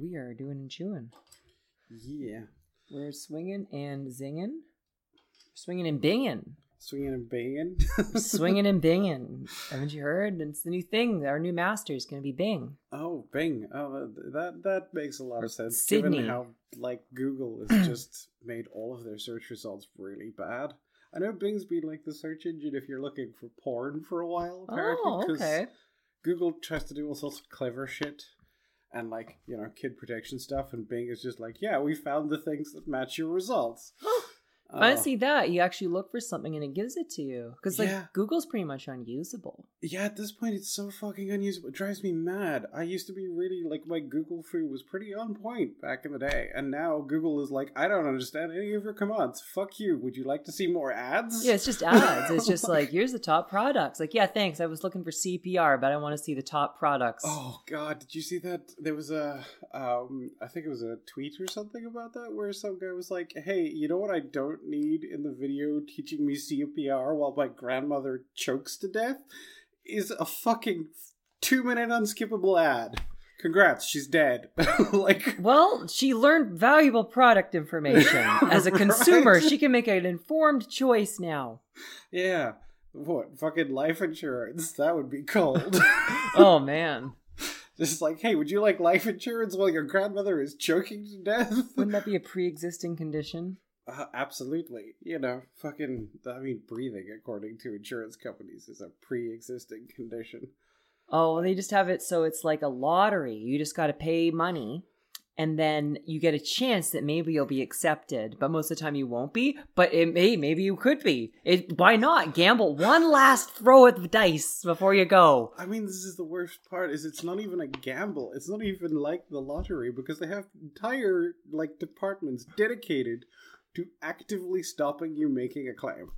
We are doing and chewing. Yeah. We're swinging and zinging. Swinging and binging. Swinging and banging. swinging and binging. Haven't you heard? It's the new thing. Our new master is going to be Bing. Oh, Bing. Oh, uh, that that, that makes a lot of sense. Sydney. Given how like Google has just made all of their search results really bad. I know Bing's been like the search engine if you're looking for porn for a while. Apparently, Oh, okay. Google tries to do all sorts of clever shit and like you know kid protection stuff, and Bing is just like, yeah, we found the things that match your results. I Oh. see that. You actually look for something and it gives it to you. Because, like, Yeah. Google's pretty much unusable. Yeah, at this point, it's so fucking unusable. It drives me mad. I used to be really like my Google fu was pretty on point back in the day, and now Google is like, I don't understand any of your commands. Fuck you. Would you like to see more ads? Yeah, it's just ads. It's just like, here's the top products. Like, yeah, thanks. I was looking for CPR, but I want to see the top products. Oh god, did you see that? There was a, um, I think it was a tweet or something about that, where some guy was like, "Hey, you know what? I don't need in the video teaching me CPR while my grandmother chokes to death is a fucking two-minute unskippable ad. Congrats, she's dead. like, Well, she learned valuable product information. As a consumer, Right. she can make an informed choice now. yeah, what fucking life insurance? That would be cold. Oh, man. Just like, hey, would you like life insurance while your grandmother is choking to death? Wouldn't that be a pre existing condition? Uh, absolutely. You know, fucking, I mean, breathing, according to insurance companies, is a pre existing condition. Oh, well, they just have it so it's like a lottery. You just got to pay money. And then you get a chance that maybe you'll be accepted, but most of the time you won't be. But it may, maybe you could be. It, why not gamble one last throw at the dice before you go? I mean, this is the worst part, is it's not even a gamble. It's not even like the lottery, because they have entire, like, departments dedicated to actively stopping you making a claim.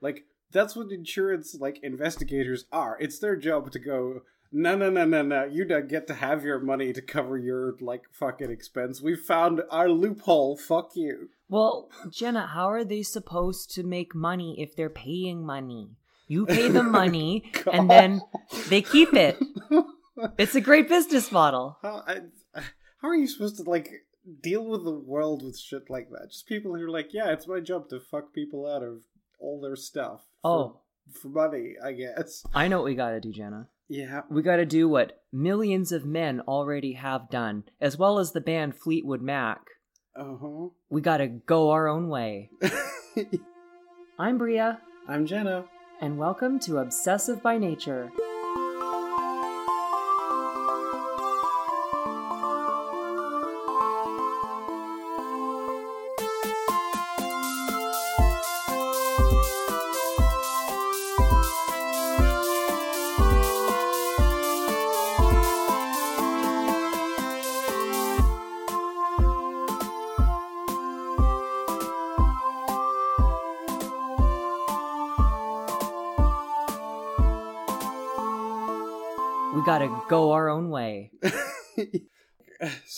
Like, that's what insurance, like, investigators are. It's their job to go, no, no, no, no, no, you don't get to have your money to cover your, like, fucking expense. We found our loophole, fuck you. Well, Jenna, how are they supposed to make money if they're paying money? You pay them money and then they keep it. It's a great business model. How, I, how are you supposed to like deal with the world with shit like that? Just people who are like, yeah, it's my job to fuck people out of all their stuff. for- Oh. for money, I guess. I know what we gotta do, Jenna. Yeah. We gotta do what millions of men already have done, as well as the band Fleetwood Mac. Uh huh. We gotta go our own way. I'm Bria, I'm Jenna. and welcome to Obsessive by Nature.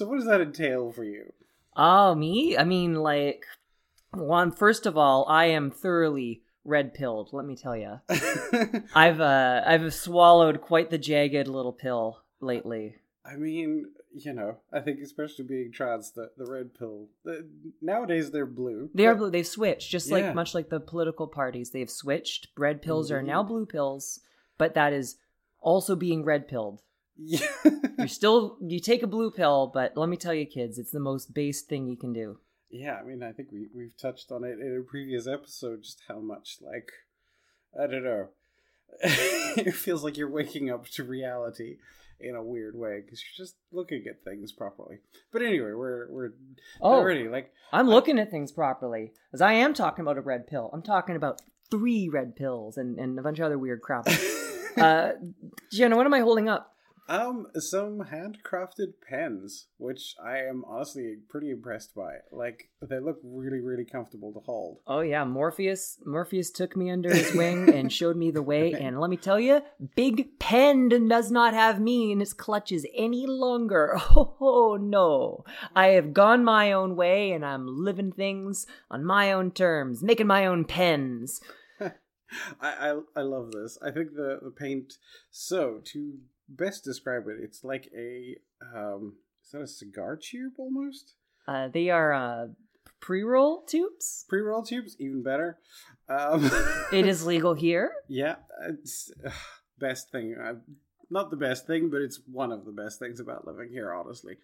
So, what does that entail for you? Oh, me? I mean, like, one. First of all, I am thoroughly red pilled. Let me tell you, I've uh, I've swallowed quite the jagged little pill lately. I mean, you know, I think especially being trans, the, the red pill. The, nowadays they're blue. They are blue. They've switched, just Yeah. like much like the political parties. They've switched. Red pills are now blue pills, but that is also being red pilled. Yeah. You're still you take a blue pill, but let me tell you, kids, it's the most base thing you can do. Yeah, I mean, I think we we've touched on it in a previous episode, just how much like I don't know. it feels like you're waking up to reality in a weird way because you're just looking at things properly. But anyway, we're we're Oh, already like I'm looking at things properly, as I am talking about a red pill. I'm talking about three red pills and, and a bunch of other weird crap. uh, Jenna, what am I holding up? Um some handcrafted pens, which I am honestly pretty impressed by. Like they look really really comfortable to hold. Oh yeah, Morpheus. Morpheus took me under his wing and showed me the way. And let me tell you, Big Pen does not have me in its clutches any longer. Oh, no, I have gone my own way, and I'm living things on my own terms, making my own pens. I, I I love this. I think the the paint. So to best describe it, it's like a um Is that a cigar tube almost? Uh, they are uh, pre-roll tubes. Pre-roll tubes, even better. Um, It is legal here. yeah, it's uh, best thing. Uh, not the best thing, but it's one of the best things about living here, honestly.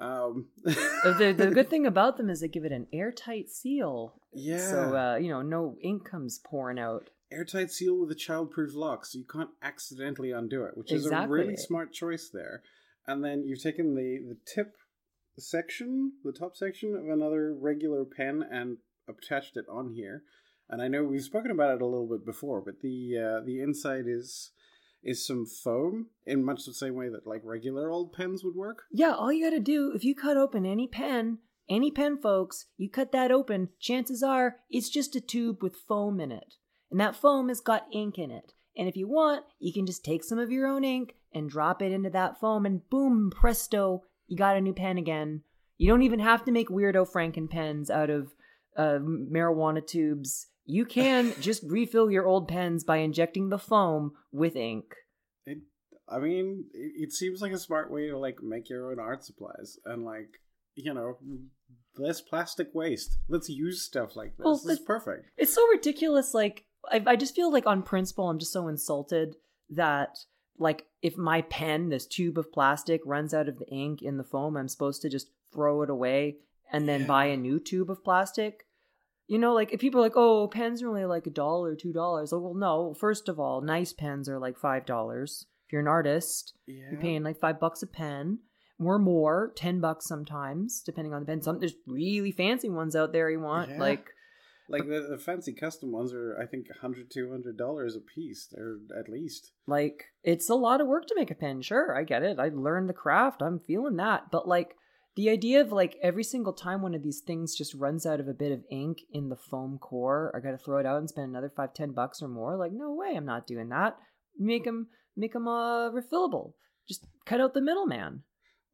Um, The, the, good thing about them is they give it an airtight seal. yeah, So, uh, you know, no ink comes pouring out. Airtight seal with a childproof lock, so you can't accidentally undo it, which is a really smart choice there. And then you've taken the the tip section, the top section of another regular pen, and attached it on here. And I know we've spoken about it a little bit before, but the uh, the inside is is some foam in much the same way that like regular old pens would work. Yeah, all you gotta do, if you cut open any pen, any pen, folks, you cut that open, chances are it's just a tube with foam in it. And that foam has got ink in it. And if you want, you can just take some of your own ink and drop it into that foam, and boom, presto, you got a new pen again. You don't even have to make weirdo Franken pens out of uh, marijuana tubes. You can just refill your old pens by injecting the foam with ink. It, I mean, it, it seems like a smart way to like make your own art supplies and like you know less plastic waste. Let's use stuff like this. Well, this is perfect. It's so ridiculous. Like, I, I just feel like on principle, I'm just so insulted that, like, if my pen, this tube of plastic, runs out of the ink in the foam, I'm supposed to just throw it away and then Yeah. buy a new tube of plastic. You know, like, if people are like, oh, pens are only like a dollar, two dollars. Like, well, no. First of all, nice pens are like five dollars. If you're an artist, Yeah. you're paying like five bucks a pen or more, ten bucks sometimes, depending on the pen. Some there's really fancy ones out there you want, Yeah. like like the, the fancy custom ones are I think 100 200 dollars a piece. They're at least. Like, it's a lot of work to make a pen. Sure, I get it. I learned the craft. I'm feeling that. But, like, the idea of, like, every single time one of these things just runs out of a bit of ink in the foam core, I got to throw it out and spend another five, ten bucks or more. Like, no way. I'm not doing that. Make them, make them uh, refillable. Just cut out the middleman.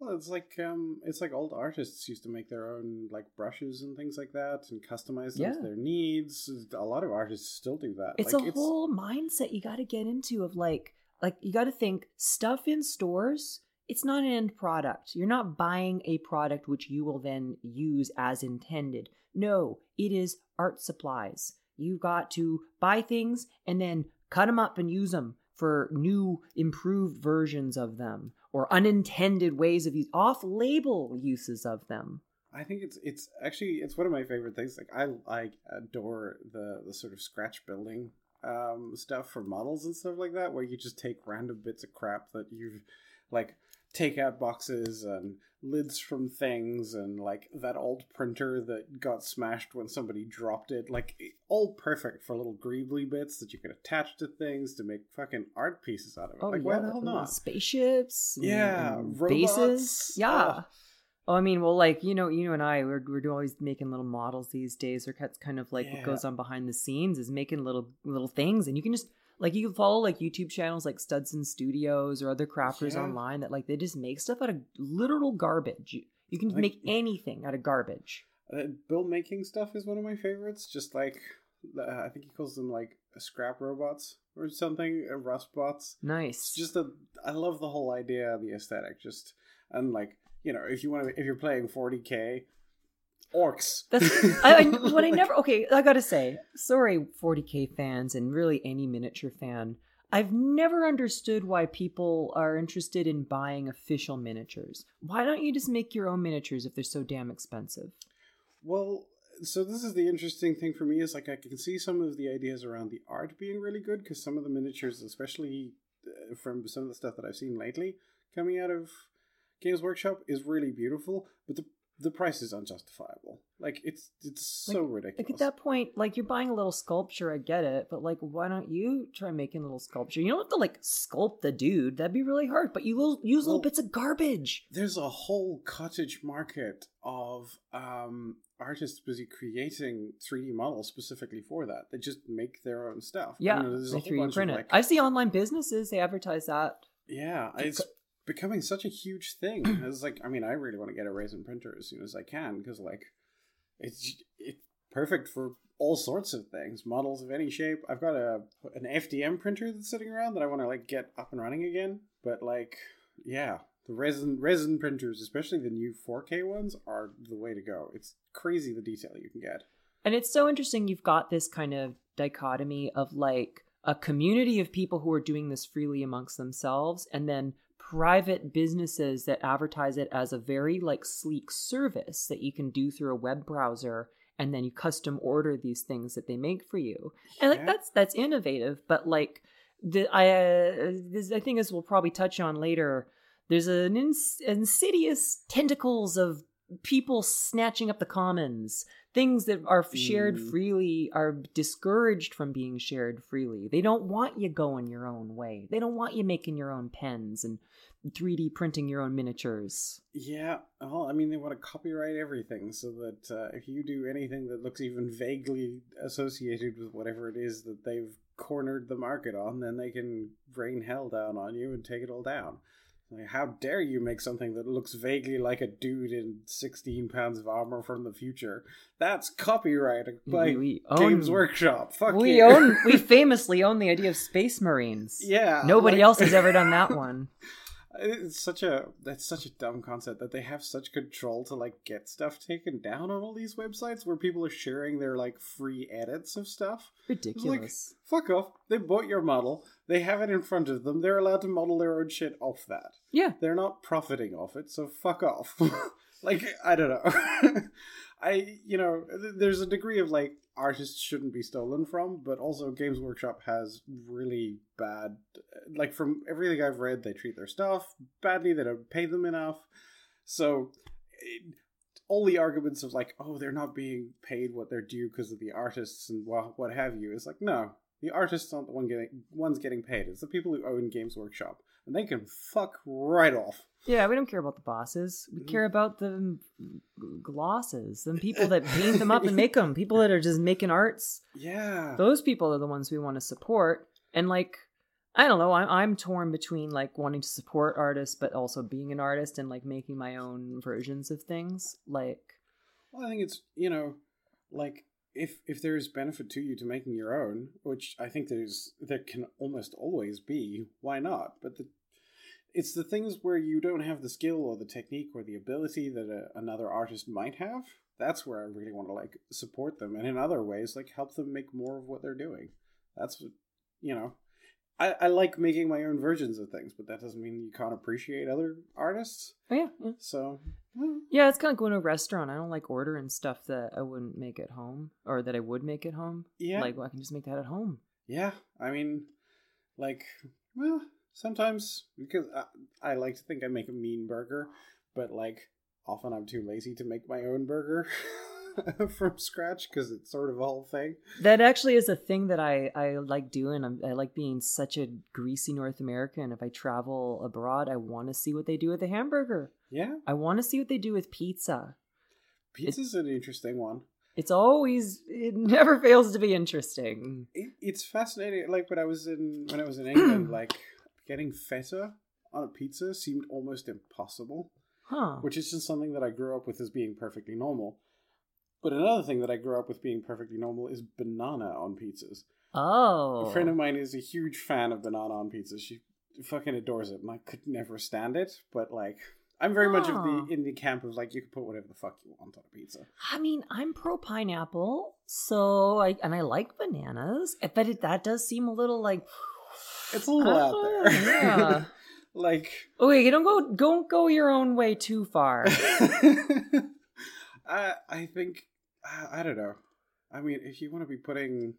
Well, it's like um, it's like old artists used to make their own like brushes and things like that and customize them to their needs. A lot of artists still do that. It's like, a whole mindset you got to get into of like like you got to think stuff in stores it's not an end product. You're not buying a product which you will then use as intended. No it is art supplies. You've got to buy things and then cut them up and use them for new improved versions of them or unintended ways of use off label uses of them I think it's it's actually it's one of my favorite things. Like I I adore the the sort of scratch building um stuff for models and stuff like that, where you just take random bits of crap that you've like take out boxes and lids from things and like that old printer that got smashed when somebody dropped it like all perfect for little greebly bits that you can attach to things to make fucking art pieces out of it oh, like why the hell not Spaceships. Yeah, and robots. bases. Yeah. Oh. Oh, I mean, well, like you know, you and I, we're we're always making little models these days. Or that's kind of like Yeah. what goes on behind the scenes is making little little things, and you can just like you can follow like YouTube channels like Studson Studios or other crafters Yeah. online that like they just make stuff out of literal garbage. You, can Like- make anything out of garbage. Uh, build making stuff is one of my favorites. Just like uh, I think he calls them like scrap robots or something, uh, rust bots. Nice. It's just a I love the whole idea, the aesthetic. Just and like you know, if you want to, if you're playing 40k, orcs. That's I, I what I never okay. I gotta say, sorry, 40k fans, and really any miniature fan. I've never understood why people are interested in buying official miniatures. Why don't you just make your own miniatures if they're so damn expensive? Well, so this is the interesting thing for me is like I can see some of the ideas around the art being really good because some of the miniatures, especially uh, from some of the stuff that I've seen lately coming out of Games Workshop, is really beautiful, but the the price is unjustifiable. Like it's it's so ridiculous. Like at that point, like you're buying a little sculpture, I get it, but like why don't you try making a little sculpture? You don't have to like sculpt the dude. That'd be really hard. But you will use little bits of garbage. There's a whole cottage market of um, artists busy creating 3D models specifically for that. They just make their own stuff. Yeah, You know, there's a whole 3D bunch print of it. like I see online businesses they advertise that. Yeah, it's becoming such a huge thing. It's like, I mean, I really want to get a resin printer as soon as I can because, like, it's it's perfect for all sorts of things, models of any shape. I've got a an FDM printer that's sitting around that I want to like get up and running again. But like, yeah, The resin resin printers, especially the new 4K ones, are the way to go. It's crazy the detail you can get. And it's so interesting you've got this kind of dichotomy of like a community of people who are doing this freely amongst themselves and then private businesses that advertise it as a very like sleek service that you can do through a web browser and then you custom order these things that they make for you. And like that's that's innovative, but like the I uh, this I think as we'll probably touch on later, there's an ins- insidious tentacles of people snatching up the commons. Things that are shared Mm. freely are discouraged from being shared freely. They don't want you going your own way. They don't want you making your own pens and 3D printing your own miniatures. Yeah, well, I mean, they want to copyright everything so that uh, if you do anything that looks even vaguely associated with whatever it is that they've cornered the market on, then they can rain hell down on you and take it all down. Like, how dare you make something that looks vaguely like a dude in 16 pounds of armor from the future? That's copyrighted by we Games Workshop. Fuck we you. own we famously own the idea of space marines. yeah. Nobody like- else has ever done that one. It's such a that's such a dumb concept that they have such control to like get stuff taken down on all these websites where people are sharing their like free edits of stuff. It's like, Ridiculous. fuck off. They bought your model. They have it in front of them. They're allowed to model their own shit off that. yeah. They're not profiting off it, so fuck off. like I don't know. I you know th- there's a degree of like artists shouldn't be stolen from, but also Games Workshop has really bad like from everything I've read, they treat their stuff badly. They don't pay them enough. So it, all the arguments of like, oh, they're not being paid what they're due because of the artists and what what have you is like, no, the artists aren't the one getting ones getting paid. It's the people who own Games Workshop, and they can fuck right off. Yeah, we don't care about the bosses. We Mhm. care about the glosses, the people that paint them up and make them, people that are just making arts. Yeah, Those people are the ones we want to support. And like, I don't know, I'm, I'm torn between like wanting to support artists, but also being an artist and like making my own versions of things. Like, Well, I think it's you know, like if if there is benefit to you to making your own, which I think there's there can almost always be, why not? But the it's the things where you don't have the skill or the technique or the ability that a, another artist might have. That's where I really want to like support them, and in other ways, like help them make more of what they're doing. That's what you know. I, I like making my own versions of things, but that doesn't mean you can't appreciate other artists. oh yeah, yeah. So, well, Yeah, it's kind of going to a restaurant. I don't like ordering stuff that I wouldn't make at home or that I would make at home. yeah, Like, well, I can just make that at home. Yeah, I mean, like, well, sometimes because I, I like to think I make a mean burger, but like often I'm too lazy to make my own burger from scratch because it's sort of a whole thing. That actually is a thing that I, I like doing. I'm, I like being such a greasy North American. If I travel abroad, I want to see what they do with the hamburger. Yeah, I want to see what they do with pizza. pizza's an interesting one. It's always, it never fails to be interesting. It, it's fascinating. Like when I was in when I was in England, like getting feta on a pizza seemed almost impossible. Huh. which is just something that I grew up with as being perfectly normal. But another thing that I grew up with being perfectly normal is banana on pizzas. Oh. A friend of mine is a huge fan of banana on pizzas. She fucking adores it, and I could never stand it. But like, I'm very much of Oh. the in the camp of like you can put whatever the fuck you want on a pizza. I mean, I'm pro pineapple, so I and I like bananas, but it, that does seem a little like. It's a little out Oh, there. yeah. like, Okay, you don't go don't go your own way too far. I I think I, I don't know. I mean, if you want to be putting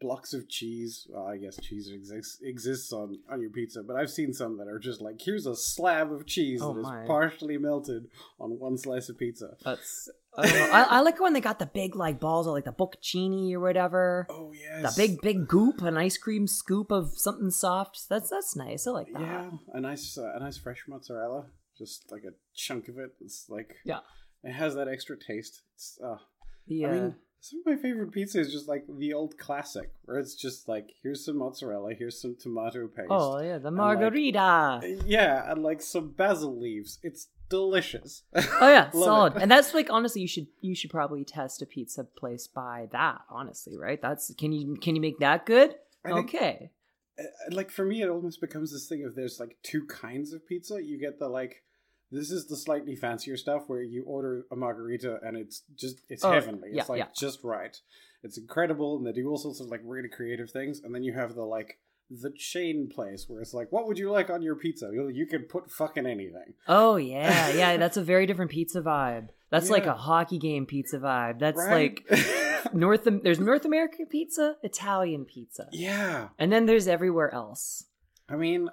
blocks of cheese, well, I guess cheese exists exists on on your pizza, but I've seen some that are just like here's a slab of cheese Oh that is my. partially melted on one slice of pizza. That's I. I, I like when they got the big like balls of like the bocconcini or whatever. Oh yes, The big big goop, an ice cream scoop of something soft. That's that's nice. I like that. yeah, a nice uh, a nice fresh mozzarella, just like a chunk of it. It's like Yeah. it has that extra taste. It's uh, The, I uh, mean, some of my favorite pizza is just like the old classic, where it's just like here's some mozzarella, here's some tomato paste. oh yeah, the like- margherita. Yeah, and like some basil leaves. It's delicious. Oh yeah, solid. it. And that's like honestly, you should you should probably test a pizza place by that. Honestly, right? That's can you can you make that good? I okay. uh, like for me, it almost becomes this thing of there's like two kinds of pizza. You get the like. This is the slightly fancier stuff where you order a margherita and it's just it's Oh, heavenly. yeah, It's like yeah. just right. It's incredible and they do all sorts of like really creative things. And then you have the like the chain place where it's like, what would you like on your pizza? You, you can put fucking anything. Oh yeah, yeah. That's a very different pizza vibe. That's like a hockey game pizza vibe. That's right? like North. There's North American pizza, Italian pizza, yeah. and then there's everywhere else. I mean,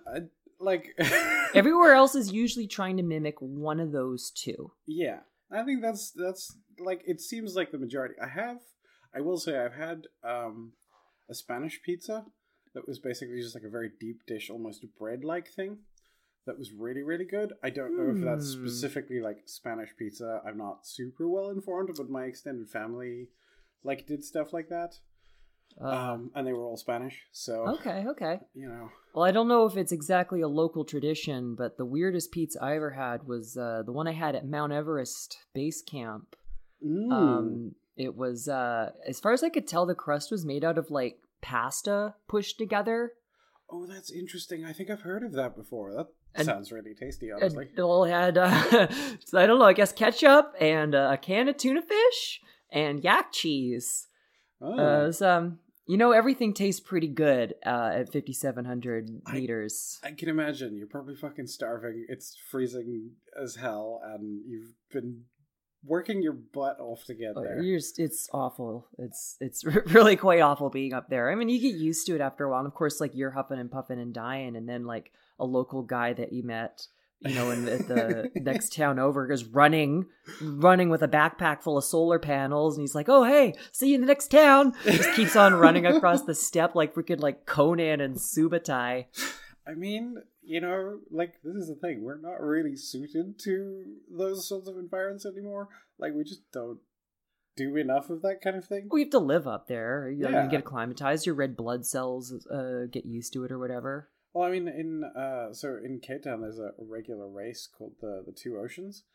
like Everywhere else is usually trying to mimic one of those two. Yeah, I think that's that's like it seems like the majority. I have, I will say, I've had um, a Spanish pizza that was basically just like a very deep dish, almost bread-like thing. That was really really good. I don't know if that's Hmm. specifically like Spanish pizza. I'm not super well informed, but my extended family like did stuff like that, Uh, um, and they were all Spanish. So okay, okay. you know, Well, I don't know if it's exactly a local tradition, but the weirdest pizza I ever had was uh, the one I had at Mount Everest Base Camp. Mm. Um, it was, uh, as far as I could tell, the crust was made out of like pasta pushed together. oh, that's interesting. I think I've heard of that before. That And- sounds really tasty, honestly. It all had, uh, so I don't know, I guess ketchup and uh, a can of tuna fish and yak cheese. Oh. Uh, it was, um, you know, everything tastes pretty good uh, at 5,700 meters. I can imagine you're probably fucking starving. It's freezing as hell, and you've been working your butt off to get Uh, there. Just, it's awful. It's it's really quite awful being up there. I mean, you get used to it after a while. And of course, like you're huffing and puffing and dying, and then like a local guy that you met, you know, in at the next town over is running, running with a backpack full of solar panels, and he's like, "Oh hey, see you in the next town." Just keeps on running across the steppe like freaking like Conan and Subutai. I mean, you know, like this is the thing. We're not really suited to those sorts of environments anymore. Like we just don't do enough of that kind of thing. We have to live up there. You, know, Yeah. you get acclimatized. Your red blood cells uh, get used to it or whatever. Well, I mean, in uh, so in Cape Town, there's a regular race called the the Two Oceans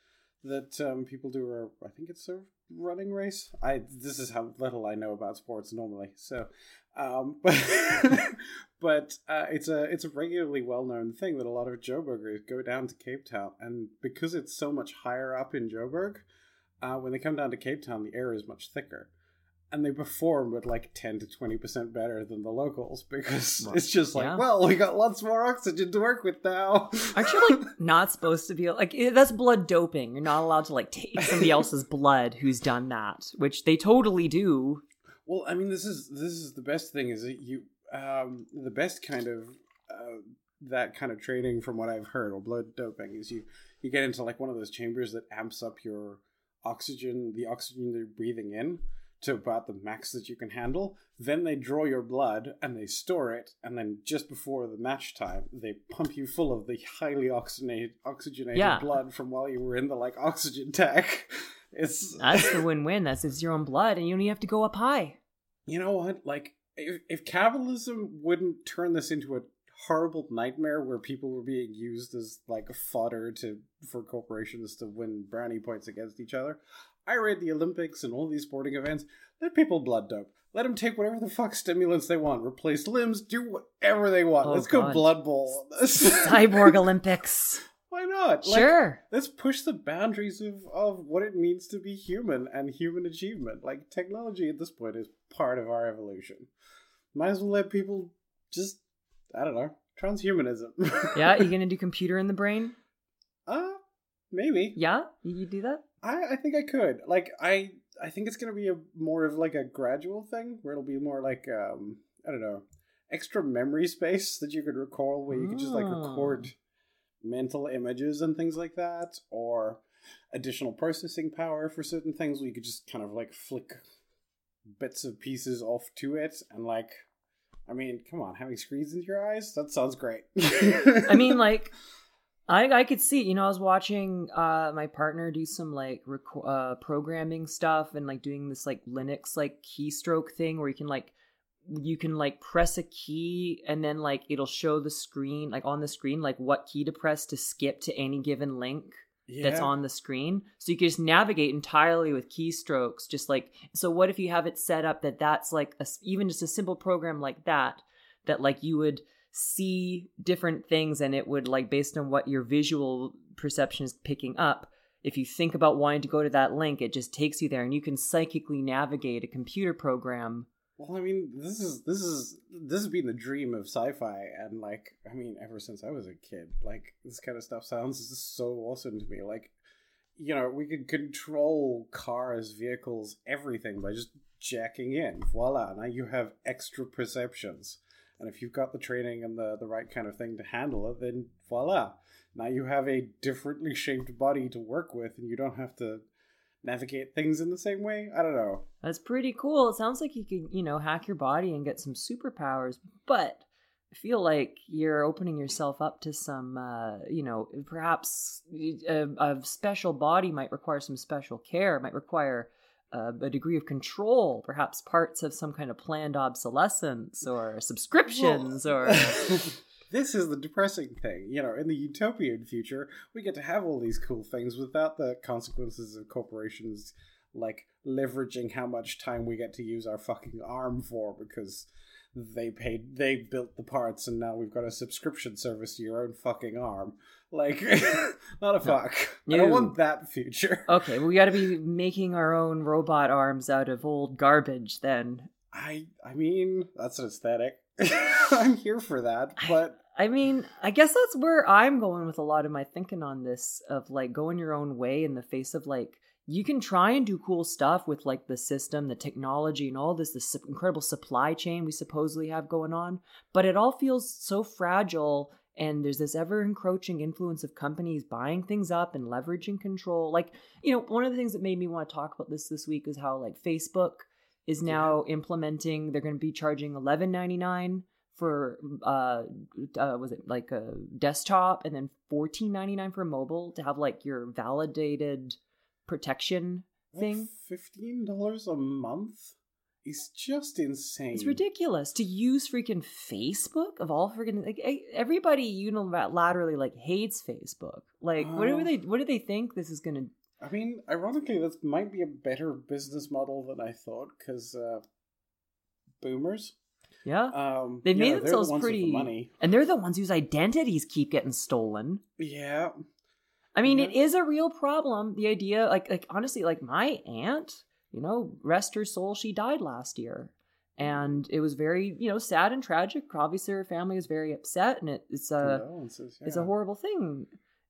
that um, people do. A, I think it's a running race. I this is how little I know about sports normally. So, um, but but uh, it's a it's a regularly well known thing that a lot of Joburgers go down to Cape Town, and because it's so much higher up in Joburg, uh, when they come down to Cape Town, the air is much thicker. And they perform with like ten to twenty percent better than the locals because Well, it's just like, yeah. well, we got lots more oxygen to work with now. Aren't you like not supposed to be like that's blood doping? You're not allowed to like take somebody else's blood who's done that, which they totally do. Well, I mean, this is this is the best thing is that you um, the best kind of uh, that kind of training from what I've heard or blood doping is you you get into like one of those chambers that amps up your oxygen, the oxygen you're breathing in to about the max that you can handle. Then they draw your blood and they store it, and then just before the match time, they pump you full of the highly oxygenated oxygenated Yeah. blood from while you were in the like oxygen tank. It's That's the win-win. That's it's your own blood, and you don't even have to go up high. you know what? Like, if, if capitalism wouldn't turn this into a horrible nightmare where people were being used as like fodder to for corporations to win brownie points against each other, I read the Olympics and all these sporting events. Let people blood dope. Let them take whatever the fuck stimulants they want. Replace limbs. Do whatever they want. Oh, Let's go God. blood bowl. Cyborg Olympics. Why not? Like, Sure. let's push the boundaries of, of what it means to be human and human achievement. Like technology at this point is part of our evolution. Might as well let people just I don't know, transhumanism. Yeah, you gonna do computer in the brain? uh maybe. Yeah, you do that? I, I think I could. Like I I think it's gonna be a more of like a gradual thing where it'll be more like um I don't know, extra memory space that you could recall where you could just like record mental images and things like that, or additional processing power for certain things where you could just kind of like flick bits of pieces off to it and like I mean, come on, having screens in your eyes? That sounds great. I mean, like, I I could see. You know, I was watching uh my partner do some like rec- uh programming stuff and like doing this like Linux like keystroke thing where you can like you can like press a key and then like it'll show the screen like on the screen like what key to press to skip to any given link that's on the screen so you can just navigate entirely with keystrokes just like so what if you have it set up that that's like a even just a simple program like that that like you would see different things and it would like based on what your visual perception is picking up if you think about wanting to go to that link it just takes you there and you can psychically navigate a computer program Well, I mean, this is this is this has been the dream of sci-fi, and like, I mean, ever since I was a kid, like this kind of stuff sounds so awesome to me. Like, you know, we could control cars, vehicles, everything by just jacking in. Voila! Now you have extra perceptions, and if you've got the training and the the right kind of thing to handle it, then voila! Now you have a differently shaped body to work with, and you don't have to navigate things in the same way. I don't know. That's pretty cool. It sounds like you could, you know, hack your body and get some superpowers, but I feel like you're opening yourself up to some, uh, you know, perhaps a, a special body might require some special care, might require uh, a degree of control, perhaps parts of some kind of planned obsolescence or subscriptions or. this is the depressing thing. You know, in the utopian future, we get to have all these cool things without the consequences of corporations like leveraging how much time we get to use our fucking arm for because they paid they built the parts and now we've got a subscription service to your own fucking arm. Like not a fuck. I don't want that future. Okay, well, we got to be making our own robot arms out of old garbage then. I I mean, that's an aesthetic. I'm here for that, but I mean, I guess that's where I'm going with a lot of my thinking on this of like going your own way in the face of like you can try and do cool stuff with like the system, the technology, and all this this incredible supply chain we supposedly have going on, but it all feels so fragile. And there's this ever encroaching influence of companies buying things up and leveraging control. Like, you know, one of the things that made me want to talk about this this week is how like Facebook is now implementing. They're going to be charging eleven ninety nine for uh, uh was it like a desktop and then fourteen ninety nine for mobile to have like your validated protection thing. fifteen dollars a month is just insane. It's ridiculous to use freaking Facebook of all freaking like everybody unilaterally like hates Facebook. Like what do Oh. they what do they think this is gonna? I mean, ironically, this might be a better business model than I thought because uh, boomers, Yeah, um, they've made know, they're the themselves ones the pretty, money. and they're the ones whose identities keep getting stolen. Yeah, I mean, it Yeah. is a real problem. The idea, like, like honestly, like my aunt, you know, rest her soul, she died last year, and it was very, you know, sad and tragic. Obviously, her family was very upset, and it, it's a condolences. it's a horrible thing.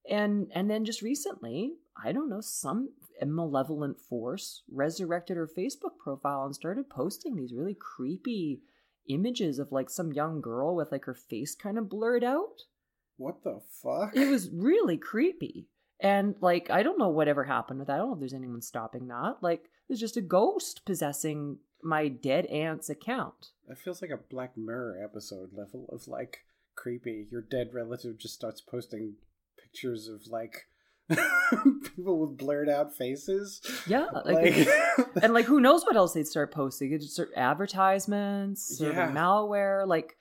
And and then just recently, I don't know, some malevolent force resurrected her Facebook profile and started posting these really creepy images of like some young girl with like her face kind of blurred out What the fuck? it was really creepy. And like, I don't know whatever happened with that. I don't know if there's anyone stopping that. Like, there's just a ghost possessing my dead aunt's account. That feels like a Black Mirror episode level of like creepy. Your dead relative just starts posting pictures of like people with blurred out faces. Yeah, like, Like, and like, who knows what else they'd start posting? It'd start advertisements, Yeah. malware, like.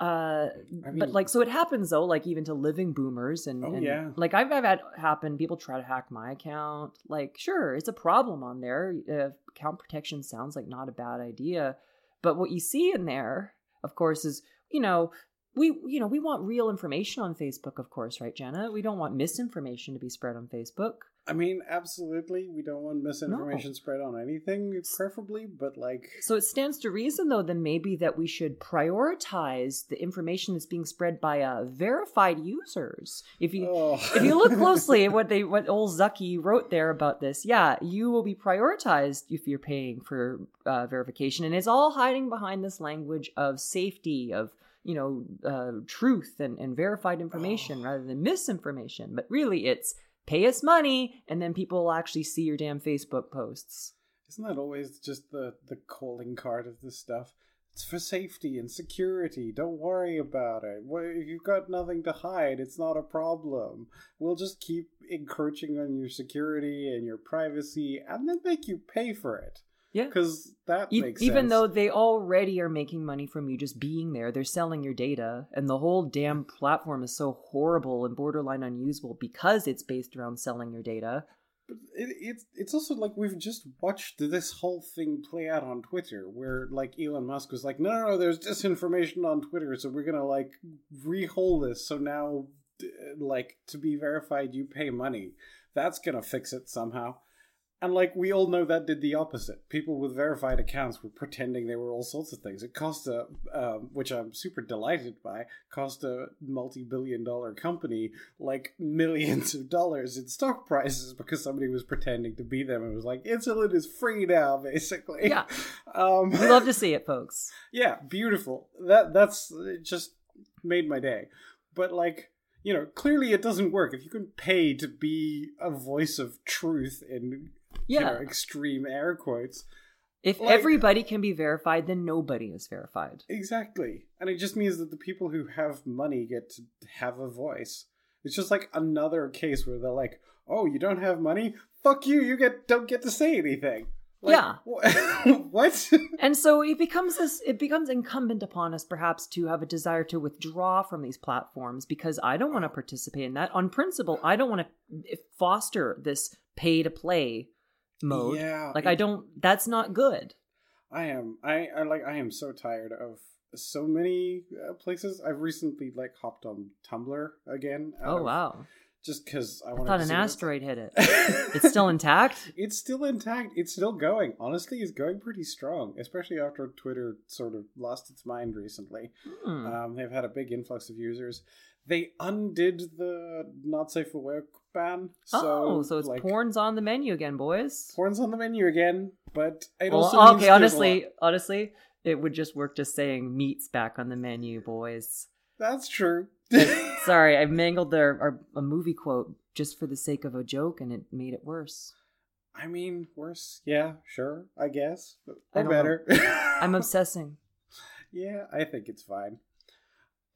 Uh, I but like, so it happens though, like even to living boomers, and, Oh, and yeah. like I've, I've had happen. People try to hack my account. Like, sure, it's a problem on there. Uh, account protection sounds like not a bad idea, but what you see in there, of course, is you know we you know we want real information on Facebook, of course, right, Jenna? We don't want misinformation to be spread on Facebook. I mean, absolutely, we don't want misinformation spread on anything, preferably, but like, So it stands to reason, though, then maybe that we should prioritize the information that's being spread by uh, verified users. If you oh. if you look closely at what they what old Zucky wrote there about this, yeah, you will be prioritized if you're paying for uh, verification, and it's all hiding behind this language of safety of you know uh, truth and, and verified information Oh. rather than misinformation. But really, it's pay us money, and then people will actually see your damn Facebook posts. Isn't that always just the the calling card of this stuff? It's for safety and security. Don't worry about it. If you've got nothing to hide, it's not a problem. We'll just keep encroaching on your security and your privacy, and then make you pay for it. Yeah. because that E- makes even sense. though they already are making money from you just being there, they're selling your data, and the whole damn platform is so horrible and borderline unusable because it's based around selling your data. But it, it's it's also like we've just watched this whole thing play out on Twitter, where like Elon Musk was like, no, no, no, there's disinformation on Twitter, so we're gonna like rehole this. So now, like to be verified, you pay money. That's gonna fix it somehow. And like we all know, that did the opposite. People with verified accounts were pretending they were all sorts of things. It cost a, um, which I'm super delighted by, cost a multi-billion-dollar company like millions of dollars in stock prices because somebody was pretending to be them and was like, insulin is free now, basically. Yeah. Um, We love to see it, folks. yeah, beautiful. That that's it just made my day. But like, you know, clearly it doesn't work. If you can pay to be a voice of truth in you Yeah. know, extreme air quotes. If like- everybody can be verified, then nobody is verified. Exactly. And it just means that the people who have money get to have a voice. It's just like another case where they're like, "Oh, you don't have money? Fuck you. You get don't get to say anything." Like, Yeah. wh- what? And so it becomes this it becomes incumbent upon us perhaps to have a desire to withdraw from these platforms because I don't want to uh-huh. participate in that. On principle, I don't want to foster this pay to play mode. Yeah, Like it- I don't that's not good. I am. I, I like. I am so tired of so many uh, places. I've recently like hopped on Tumblr again. Oh of- wow. Just because I I want thought to an asteroid hit it. It's still intact? It's still intact. It's still going. Honestly, it's going pretty strong, especially after Twitter sort of lost its mind recently. Hmm. Um, they've had a big influx of users. They undid the not safe for work ban. So, oh, so it's like, porn's on the menu again, boys. Porn's on the menu again, but it Well, also okay, honestly, honestly, it would just work just saying meat's back on the menu, boys. that's true. Sorry, I mangled their our, a movie quote just for the sake of a joke, and it made it worse. I mean, worse. Yeah, sure. I guess, or better. I'm obsessing. yeah, I think it's fine.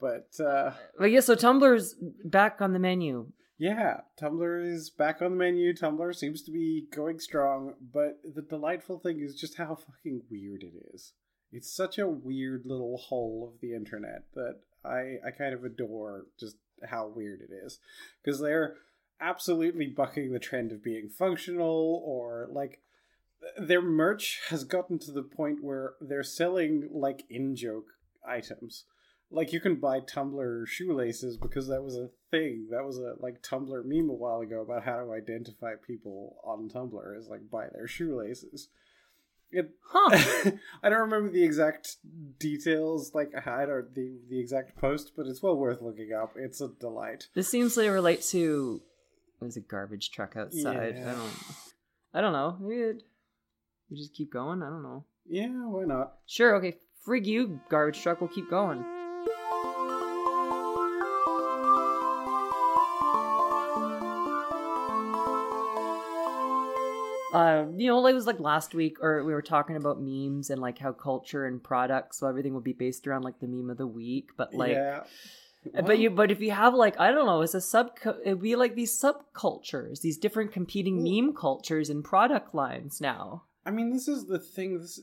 But uh, But yeah, so Tumblr's back on the menu. Yeah, Tumblr is back on the menu. Tumblr seems to be going strong. But the delightful thing is just how fucking weird it is. It's such a weird little hole of the internet that I I kind of adore just how weird it is because they're absolutely bucking the trend of being functional or like their merch has gotten to the point where they're selling like in joke items like you can buy tumblr shoelaces because that was a thing that was a like tumblr meme a while ago about how to identify people on tumblr is like buy their shoelaces it Huh. I don't remember the exact details, like I don't the the exact post, but it's well worth looking up. It's a delight. This seems to relate to there's a garbage truck outside. Yeah. I don't I don't know. Maybe it, we just keep going. I don't know. Yeah, why not? Sure, okay. Frig you, garbage truck. We'll keep going. Uh, you know, it was like last week, or we were talking about memes and like how culture and products, so everything would be based around like the meme of the week. But like, yeah. but you, but if you have like, I don't know, it's a sub, it'd be like these subcultures, these different competing Well- meme cultures and product lines now. I mean, this is the thing. This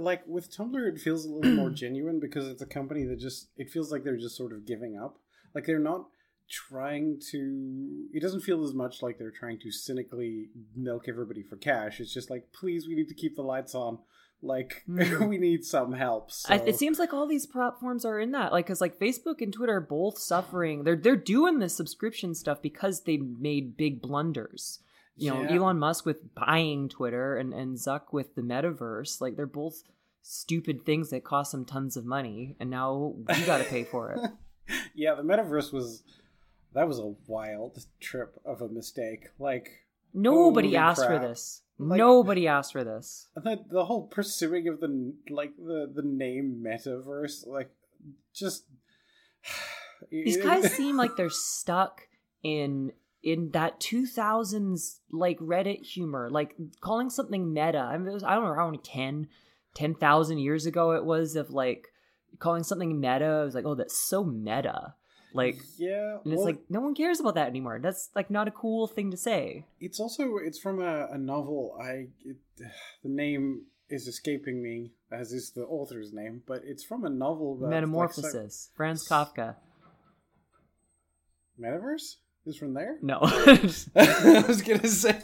like with Tumblr, it feels a little more genuine because it's a company that just it feels like they're just sort of giving up. Like they're not trying to. It doesn't feel as much like they're trying to cynically milk everybody for cash. It's just like, please, we need to keep the lights on. Like Mm. we need some help. So. I, it seems like all these platforms are in that, like, because like Facebook and Twitter are both suffering. They're they're doing this subscription stuff because they made big blunders. You know, Yeah. Elon Musk with buying Twitter and and Zuck with the metaverse. Like, they're both stupid things that cost them tons of money, and now we got to pay for it. yeah, the metaverse was that was a wild trip of a mistake. Like Nobody asked for this. Like- Nobody asked for this. the the whole pursuing of the like the the name metaverse, like just These guys seem like they're stuck in in that 2000s like Reddit humor, like calling something meta. I mean, it was, I don't know how many 10 10,000 years ago it was of like calling something meta. It was like, oh, that's so meta. Like, yeah, and it's well, like no one cares about that anymore. That's like not a cool thing to say. it's also it's from a, a novel. I it, the name is escaping me as is the author's name, but it's from a novel about like, Metamorphosis, Franz Kafka. metaverse. is from there. No. I was gonna say.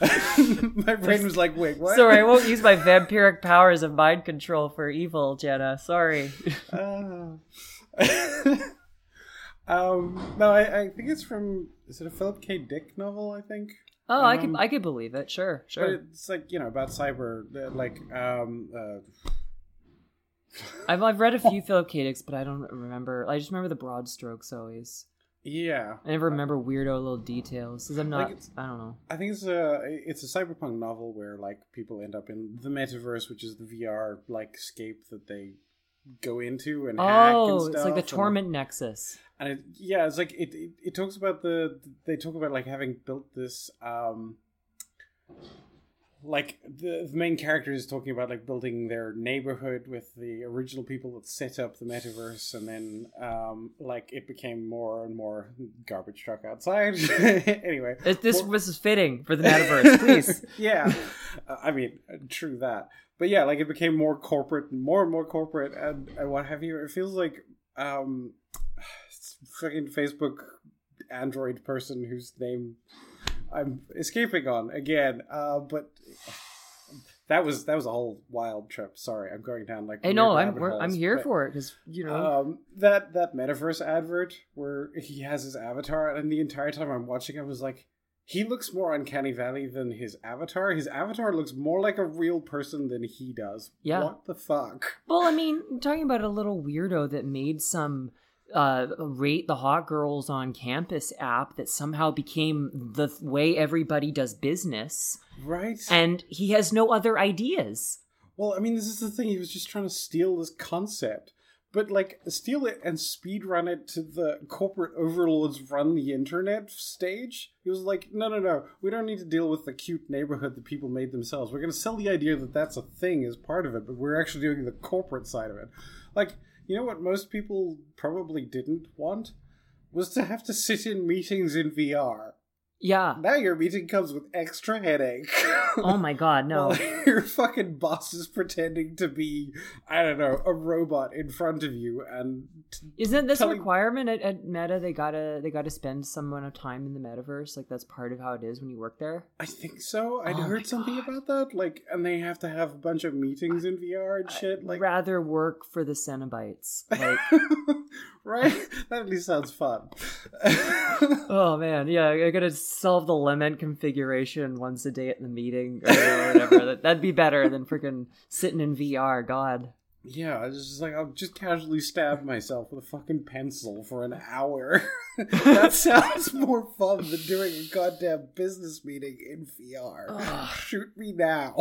my brain was like, "Wait, what?" Sorry, I won't use my vampiric powers of mind control for evil, Jenna. Sorry. Uh, um, no, I, I think it's from. Is it a Philip K. Dick novel? I think. Oh, I could Um, I could believe it. Sure, But sure. it's like you know about cyber, uh, like um, uh, I've I've read a few Philip K. Dicks, but I don't remember. I just remember the broad strokes always. yeah. I never remember weirdo little details because I'm not. it's- I don't know. I think it's a it's a cyberpunk novel where like people end up in the metaverse, which is the VR like scape that they go into and hack and Oh, stuff. it's like the and- Torment Nexus. and it, yeah, it's like it, it. It talks about the they talk about like having built this um like the, the main character is talking about like building their neighborhood with the original people that set up the metaverse and then um like it became more and more garbage truck outside anyway It, this Well- this is fitting for the metaverse. Please. yeah Uh, i mean true that but yeah like it became more corporate more and more corporate and, and what have you it feels like um fucking facebook android person whose name i'm escaping on again uh but that was that was a whole wild trip sorry i'm going down like I know. weird I'm we're, I'm here but- for it because you know. um, that that metaverse advert where he has his avatar, and the entire time I'm watching, I was like, he looks more uncanny valley than his avatar. His avatar looks more like a real person than he does. Yeah. What the fuck? Well, I mean, talking about a little weirdo that made some uh, rate the hot girls on campus app that somehow became the th- way everybody does business, Right. and he has no other ideas. well, I mean, this is the thing. He was just trying to steal this concept. But like steal it and speed run it to the corporate overlords run the internet stage. He was like, no, no, no, we don't need to deal with the cute neighborhood that people made themselves. We're going to sell the idea that that's a thing as part of it, but we're actually doing the corporate side of it. Like, you know what most people probably didn't want was to have to sit in meetings in VR. Yeah. Now your meeting comes with extra headache. Oh my god, no. Your fucking boss is pretending to be, I don't know, a robot in front of you, and Isn't this a telling- requirement at, at Meta? They gotta they gotta spend some amount of time in the metaverse. Like that's part of how it is when you work there. I think so. I'd Oh heard something God. about that. Like, and they have to have a bunch of meetings in VR and shit. Like, rather work for the Cenobites. Like, right? That at least sounds fun. oh man, yeah, I gotta solve the lament configuration once a day at the meeting or whatever. that, that'd be better than freaking sitting in VR. God. Yeah, I was just like, I'll just casually stab myself with a fucking pencil for an hour. that sounds more fun than doing a goddamn business meeting in VR. Ugh. Shoot me now.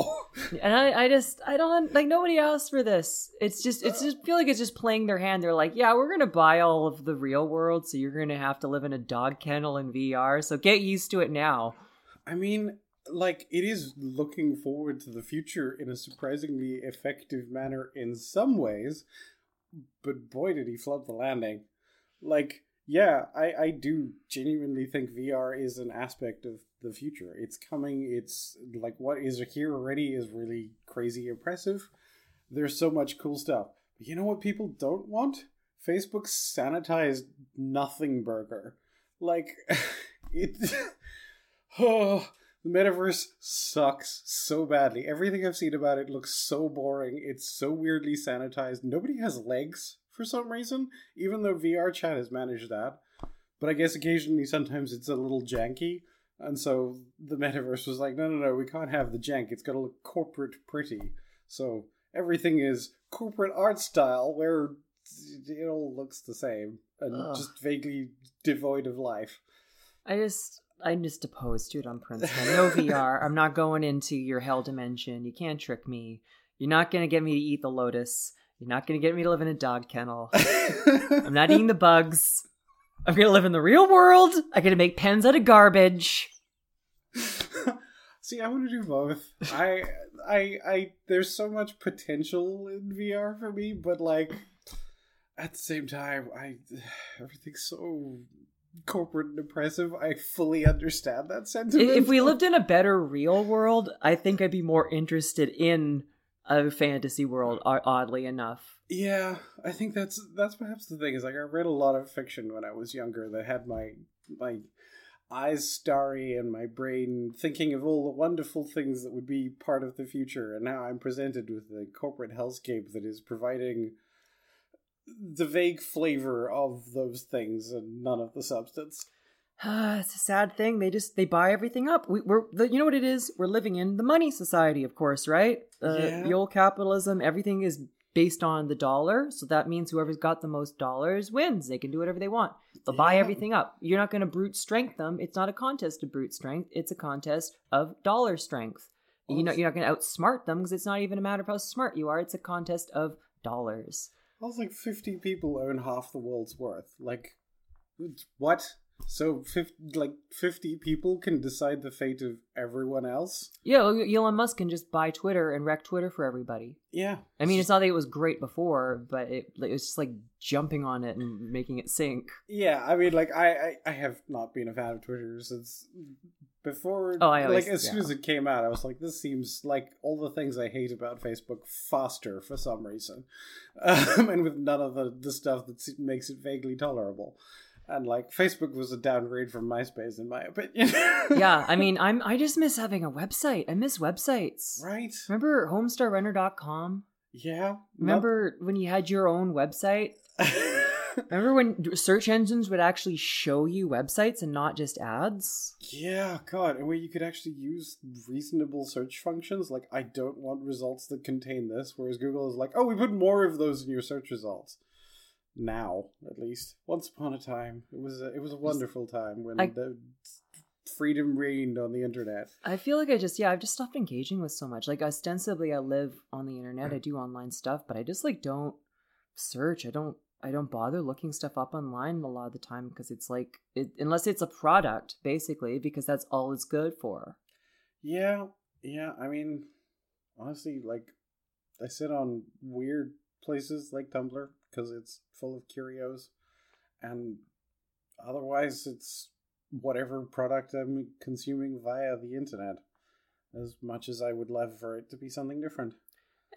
And I, I just, I don't like nobody asked for this. It's just, it's just feel like it's just playing their hand. They're like, yeah, we're gonna buy all of the real world, so you're gonna have to live in a dog kennel in VR. So get used to it now. I mean, like, it is looking forward to the future in a surprisingly effective manner in some ways, but boy, did he flub the landing. Like, yeah, I, I do genuinely think VR is an aspect of the future. It's coming, it's like what is here already is really crazy impressive. There's so much cool stuff. But you know what people don't want? Facebook's sanitized nothing burger. Like, it. oh, the metaverse sucks so badly. Everything I've seen about it looks so boring. It's so weirdly sanitized. Nobody has legs for some reason, even though VR chat has managed that. But I guess occasionally, sometimes it's a little janky. And so the metaverse was like, no, no, no, we can't have the jank. It's got to look corporate pretty. So everything is corporate art style where it all looks the same and Ugh. just vaguely devoid of life. I just, I'm just opposed to it on principle. No VR. I'm not going into your hell dimension. You can't trick me. You're not gonna get me to eat the lotus. You're not gonna get me to live in a dog kennel. I'm not eating the bugs. I'm gonna live in the real world. I'm gonna make pens out of garbage. See, I want to do both. I, I, I. There's so much potential in VR for me, but like, at the same time, I everything's so corporate and oppressive. I fully understand that sentiment. If we lived in a better real world, I think I'd be more interested in a fantasy world, oddly enough. Yeah, I think that's that's perhaps the thing is like I read a lot of fiction when I was younger that had my my eyes starry and my brain thinking of all the wonderful things that would be part of the future, and now I'm presented with the corporate hellscape that is providing the vague flavor of those things and none of the substance. it's a sad thing. They just they buy everything up. We, we're the, you know what it is. We're living in the money society, of course, right? Uh, Yeah. The old capitalism. Everything is based on the dollar, so that means whoever's got the most dollars wins. They can do whatever they want. They'll buy everything up. You're not going to brute strength them. It's not a contest of brute strength. It's a contest of dollar strength. You know, you're not going to outsmart them because it's not even a matter of how smart you are. It's a contest of dollars. Also, like fifty people own half the world's worth. Like, what? So, 50, like fifty people can decide the fate of everyone else. Yeah, Elon Musk can just buy Twitter and wreck Twitter for everybody. Yeah, I mean, it's not that it was great before, but it, it was just like jumping on it and making it sink. yeah. I mean, like, I, I, I have not been a fan of Twitter since before. Oh, I always- like as soon as it came out, I was like, this seems like all the things I hate about Facebook faster for some reason, um, and with none of the the stuff that makes it vaguely tolerable. And like, Facebook was a downgrade from MySpace, in my opinion. yeah, I mean, I'm I just miss having a website. I miss websites. right. Remember homestarrunner.com? Yeah. Remember when you had your own website? Remember when search engines would actually show you websites and not just ads? yeah, God, and where you could actually use reasonable search functions, like I don't want results that contain this, whereas Google is like, oh, we put more of those in your search results. Now, at least. Once upon a time, it was a, it was a wonderful time when I- the freedom reigned on the internet. I feel like I just yeah, I've just stopped engaging with so much. Like ostensibly I live on the internet, I do online stuff, but I just like don't search. I don't I don't bother looking stuff up online a lot of the time because it's like it, unless it's a product basically because that's all it's good for. Yeah, yeah. I mean, honestly, like I sit on weird places like Tumblr because it's full of curios, and otherwise, it's whatever product I'm consuming via the internet. As much as I would love for it to be something different.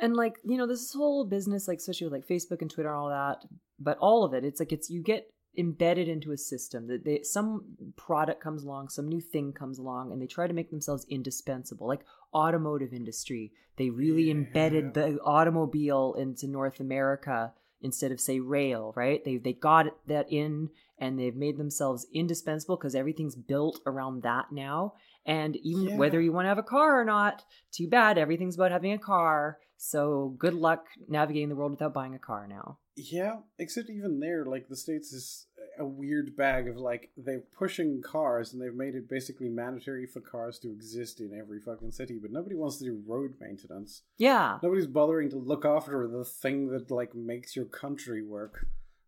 And like, you know, this whole business, like especially with like Facebook and Twitter and all that, but all of it, it's like it's you get embedded into a system that they some product comes along, some new thing comes along, and they try to make themselves indispensable. Like automotive industry. They really Yeah. embedded the automobile into North America instead of say rail, right? They they got that in and they've made themselves indispensable because everything's built around that now. And even Yeah. whether you want to have a car or not, too bad. Everything's about having a car. So good luck navigating the world without buying a car now. Yeah, except even there, like the states is a weird bag of like they're pushing cars and they've made it basically mandatory for cars to exist in every fucking city, but nobody wants to do road maintenance. Yeah. Nobody's bothering to look after the thing that like makes your country work.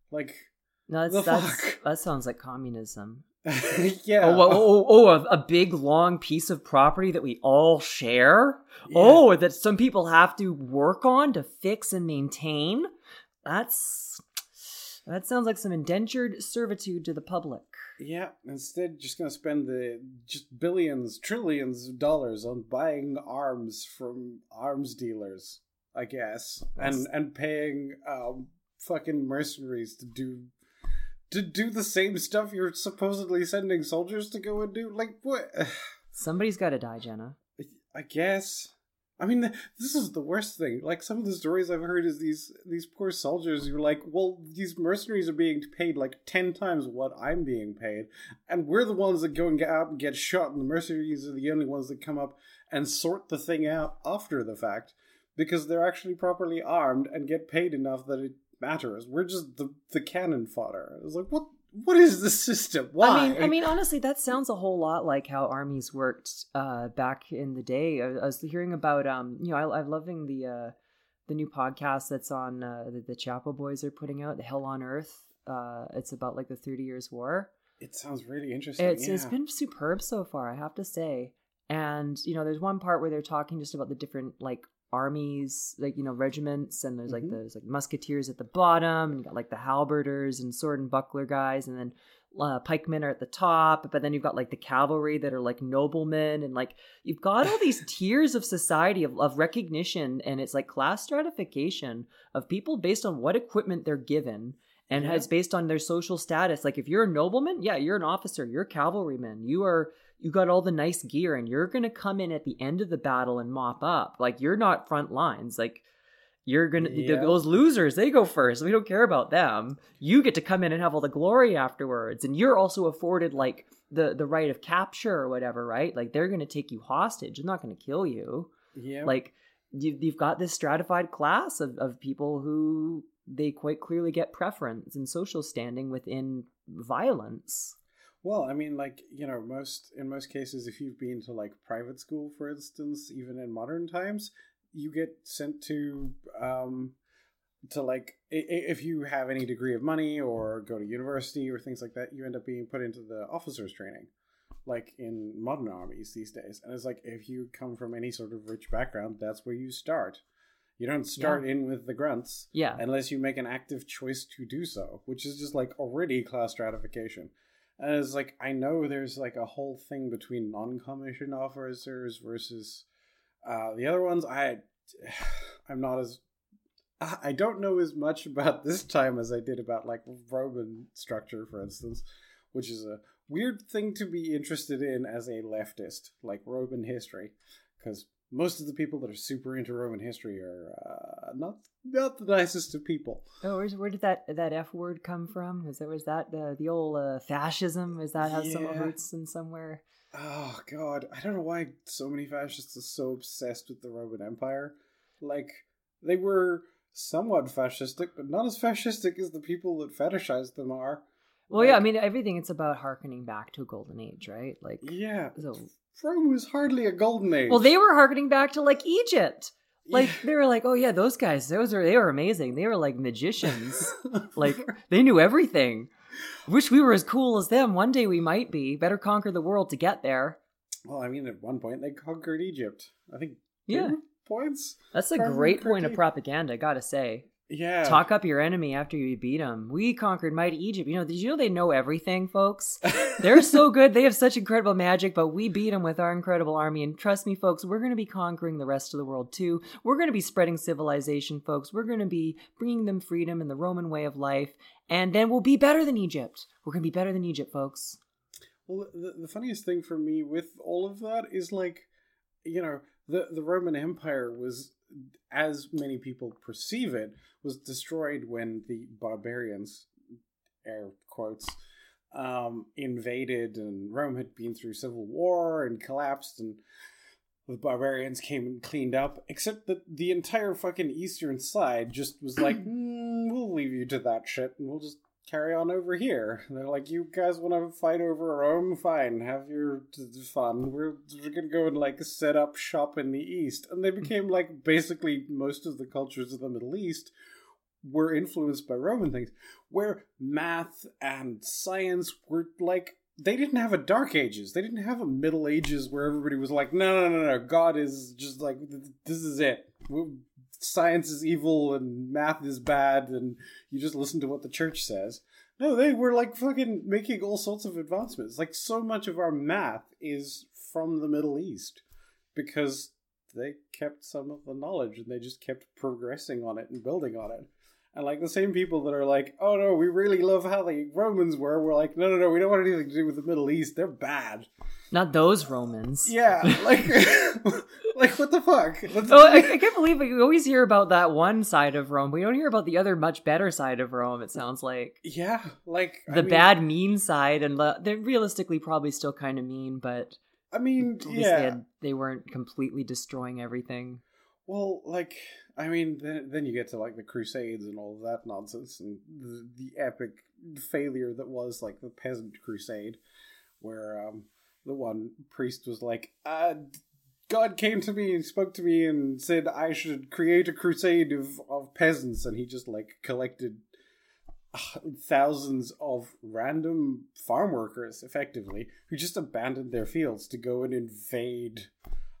Like, No, that's, that's that sounds like communism. yeah. Oh, oh, oh, oh, a, a big long piece of property that we all share. Yeah. Oh, that some people have to work on to fix and maintain. That's that sounds like some indentured servitude to the public. Yeah, instead, just gonna spend the just billions, trillions of dollars on buying arms from arms dealers, I guess, and and paying um fucking mercenaries to do to do the same stuff you're supposedly sending soldiers to go and do. Like what? Somebody's got to die, Jenna. I guess. I mean, this is the worst thing. Like some of the stories I've heard is these these poor soldiers who are like, well, these mercenaries are being paid like ten times what I'm being paid, and we're the ones that go and get out and get shot, and the mercenaries are the only ones that come up and sort the thing out after the fact because they're actually properly armed and get paid enough that it matters. We're just the the cannon fodder. It's like what what is the system? Why? I mean, I mean, honestly, that sounds a whole lot like how armies worked uh, back in the day. I, I was hearing about, um, you know, I, I'm loving the uh, the new podcast that's on uh, the, the Chapo Boys are putting out, the Hell on Earth. Uh, it's about like the Thirty Years' War. it sounds really interesting. It's it's yeah. been superb so far, I have to say. And you know, there's one part where they're talking just about the different like armies, like you know, regiments, and there's like Mhm. there's like musketeers at the bottom, and you got like the halberders and sword and buckler guys, and then uh, pikemen are at the top, but then you've got like the cavalry that are like noblemen, and like you've got all these tiers of society of, of recognition, and it's like class stratification of people based on what equipment they're given. And Yeah. it's based on their social status. Like if you're a nobleman, yeah, you're an officer, you're a cavalryman, you are you got all the nice gear, and you're gonna come in at the end of the battle and mop up. Like you're not front lines. Like you're gonna Yeah. those losers they go first we don't care about them you get to come in and have all the glory afterwards and you're also afforded like the the right of capture or whatever right like they're gonna take you hostage they're not gonna kill you Yeah. like you, you've got this stratified class of, of people who they quite clearly get preference and social standing within violence Well, I mean, like you know, most in most cases, if you've been to like private school, for instance, even in modern times, you get sent to um to like if you have any degree of money or go to university or things like that, you end up being put into the officers training, like in modern armies these days. And it's like if you come from any sort of rich background, that's where you start. You don't start in with the grunts yeah unless you make an active choice to do so, which is just like already class stratification. And it's like I know there's like a whole thing between non-commissioned officers versus uh, the other ones. I I'm not as I don't know as much about this time as I did about like Roman structure, for instance, which is a weird thing to be interested in as a leftist, like Roman history, because most of the people that are super into Roman history are uh, not not the nicest of people. oh where's, where did that that f word come from was that was that uh, the old uh, fascism is that has some Yeah. roots in somewhere Oh god, I don't know why so many fascists are so obsessed with the Roman Empire. Like they were somewhat fascistic, but not as fascistic as the people that fetishize them are. Well, yeah, I mean, everything it's about harkening back to a golden age, right? Like, yeah, so, Rome was hardly a golden age. well, they were harkening back to like Egypt. Like, Yeah. they were like, oh yeah, those guys, those are they were amazing. They were like magicians. like, they knew everything. Wish we were as cool as them. One day we might be. Better conquer the world to get there. well, I mean, at one point they conquered Egypt. I think Yeah. points. That's a great point of propaganda, gotta say. Yeah, Talk up your enemy after you beat them. We conquered mighty Egypt. You know, did you know they know everything, folks? They're so good. They have such incredible magic, but we beat them with our incredible army. And trust me, folks, we're going to be conquering the rest of the world too. We're going to be spreading civilization, folks. We're going to be bringing them freedom and the Roman way of life. And then we'll be better than Egypt. We're going to be better than Egypt, folks. Well, the, the funniest thing for me with all of that is like, you know, the the Roman Empire was, as many people perceive it, was destroyed when the barbarians, air quotes, um, invaded, and Rome had been through civil war and collapsed, and the barbarians came and cleaned up. Except that the entire fucking eastern side just was like, mm, we'll leave you to that shit, and we'll just carry on over here. And they're like, you guys want to fight over Rome? Fine, have your fun. We're, we're gonna go and like set up shop in the east. And they hmm. became like basically most of the cultures of the Middle East were influenced by Roman things, where math and science were like. They didn't have a Dark Ages. They didn't have a Middle Ages where everybody was like, no, no, no, no. God is just like, this is it. Science is evil and math is bad, and you just listen to what the church says. No, they were like fucking making all sorts of advancements. Like so much of our math is from the Middle East because they kept some of the knowledge and they just kept progressing on it and building on it. And like the same people that are like, oh no, we really love how the Romans were, we're like, no, no, no, we don't want anything to do with the Middle East. They're bad. Not those Romans. Yeah, like, like what the fuck? Let's- Oh, I, I can't believe. You always hear about that one side of Rome. We don't hear about the other, much better side of Rome. It sounds like yeah, like I the mean- bad, mean side, and the, they're realistically probably still kind of mean, but I mean, yeah. they, had, they weren't completely destroying everything. Well, like, I mean, then then you get to like the Crusades and all of that nonsense, and the, the epic failure that was like the Peasant Crusade, where um, the one priest was like, uh, "God came to me and spoke to me and said I should create a crusade of of peasants," and he just like collected uh, thousands of random farm workers, effectively, who just abandoned their fields to go and invade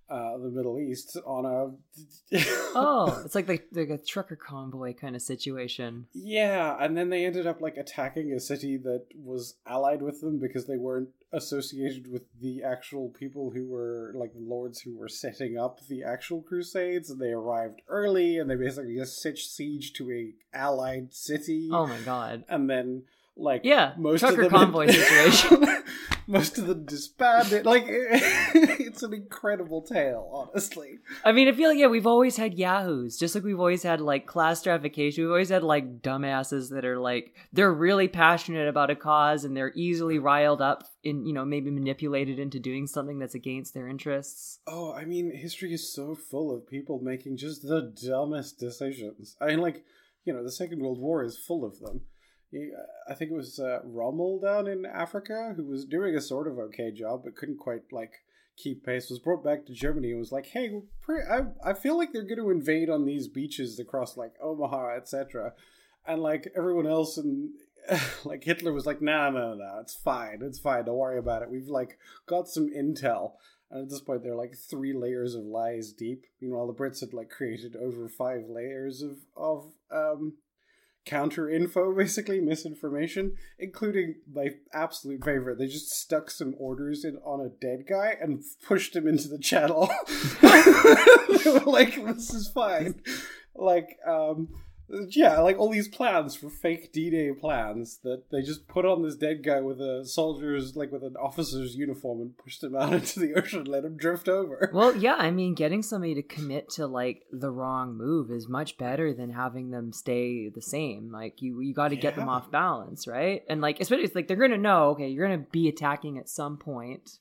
uh, the Middle East on a. oh, it's like the, like a trucker convoy kind of situation. Yeah, and then they ended up like attacking a city that was allied with them because they weren't associated with the actual people who were like lords who were setting up the actual crusades and they arrived early and they basically just set siege to a allied city. Oh my god. And then like yeah, most trucker of them convoy situation. most of them disbanded. Like it's an incredible tale, honestly. I mean, I feel like yeah, we've always had yahoos, just like we've always had like class stratification. We've always had like dumbasses that are like they're really passionate about a cause and they're easily riled up in you know maybe manipulated into doing something that's against their interests. Oh, I mean, history is so full of people making just the dumbest decisions. I mean, like you know, the Second World War is full of them I think it was uh, Rommel down in Africa who was doing a sort of okay job, but couldn't quite like keep pace. Was brought back to Germany and was like, "Hey, I I feel like they're going to invade on these beaches across like Omaha, etc." And like everyone else and like Hitler was like, "No, no, no, it's fine, it's fine. Don't worry about it. We've like got some intel." And at this point, they're like three layers of lies deep. Meanwhile, the Brits had like created over five layers of of um counter info, basically misinformation, including my absolute favorite. They just stuck some orders in on a dead guy and pushed him into the channel. like this is fine. Like um yeah, like all these plans for fake D-Day plans that they just put on this dead guy with a soldier's like with an officer's uniform and pushed him out into the ocean, and let him drift over. Well, yeah, I mean, getting somebody to commit to like the wrong move is much better than having them stay the same. Like you, you got to get yeah. them off balance, right? And like especially it's like they're gonna know, okay, you're gonna be attacking at some point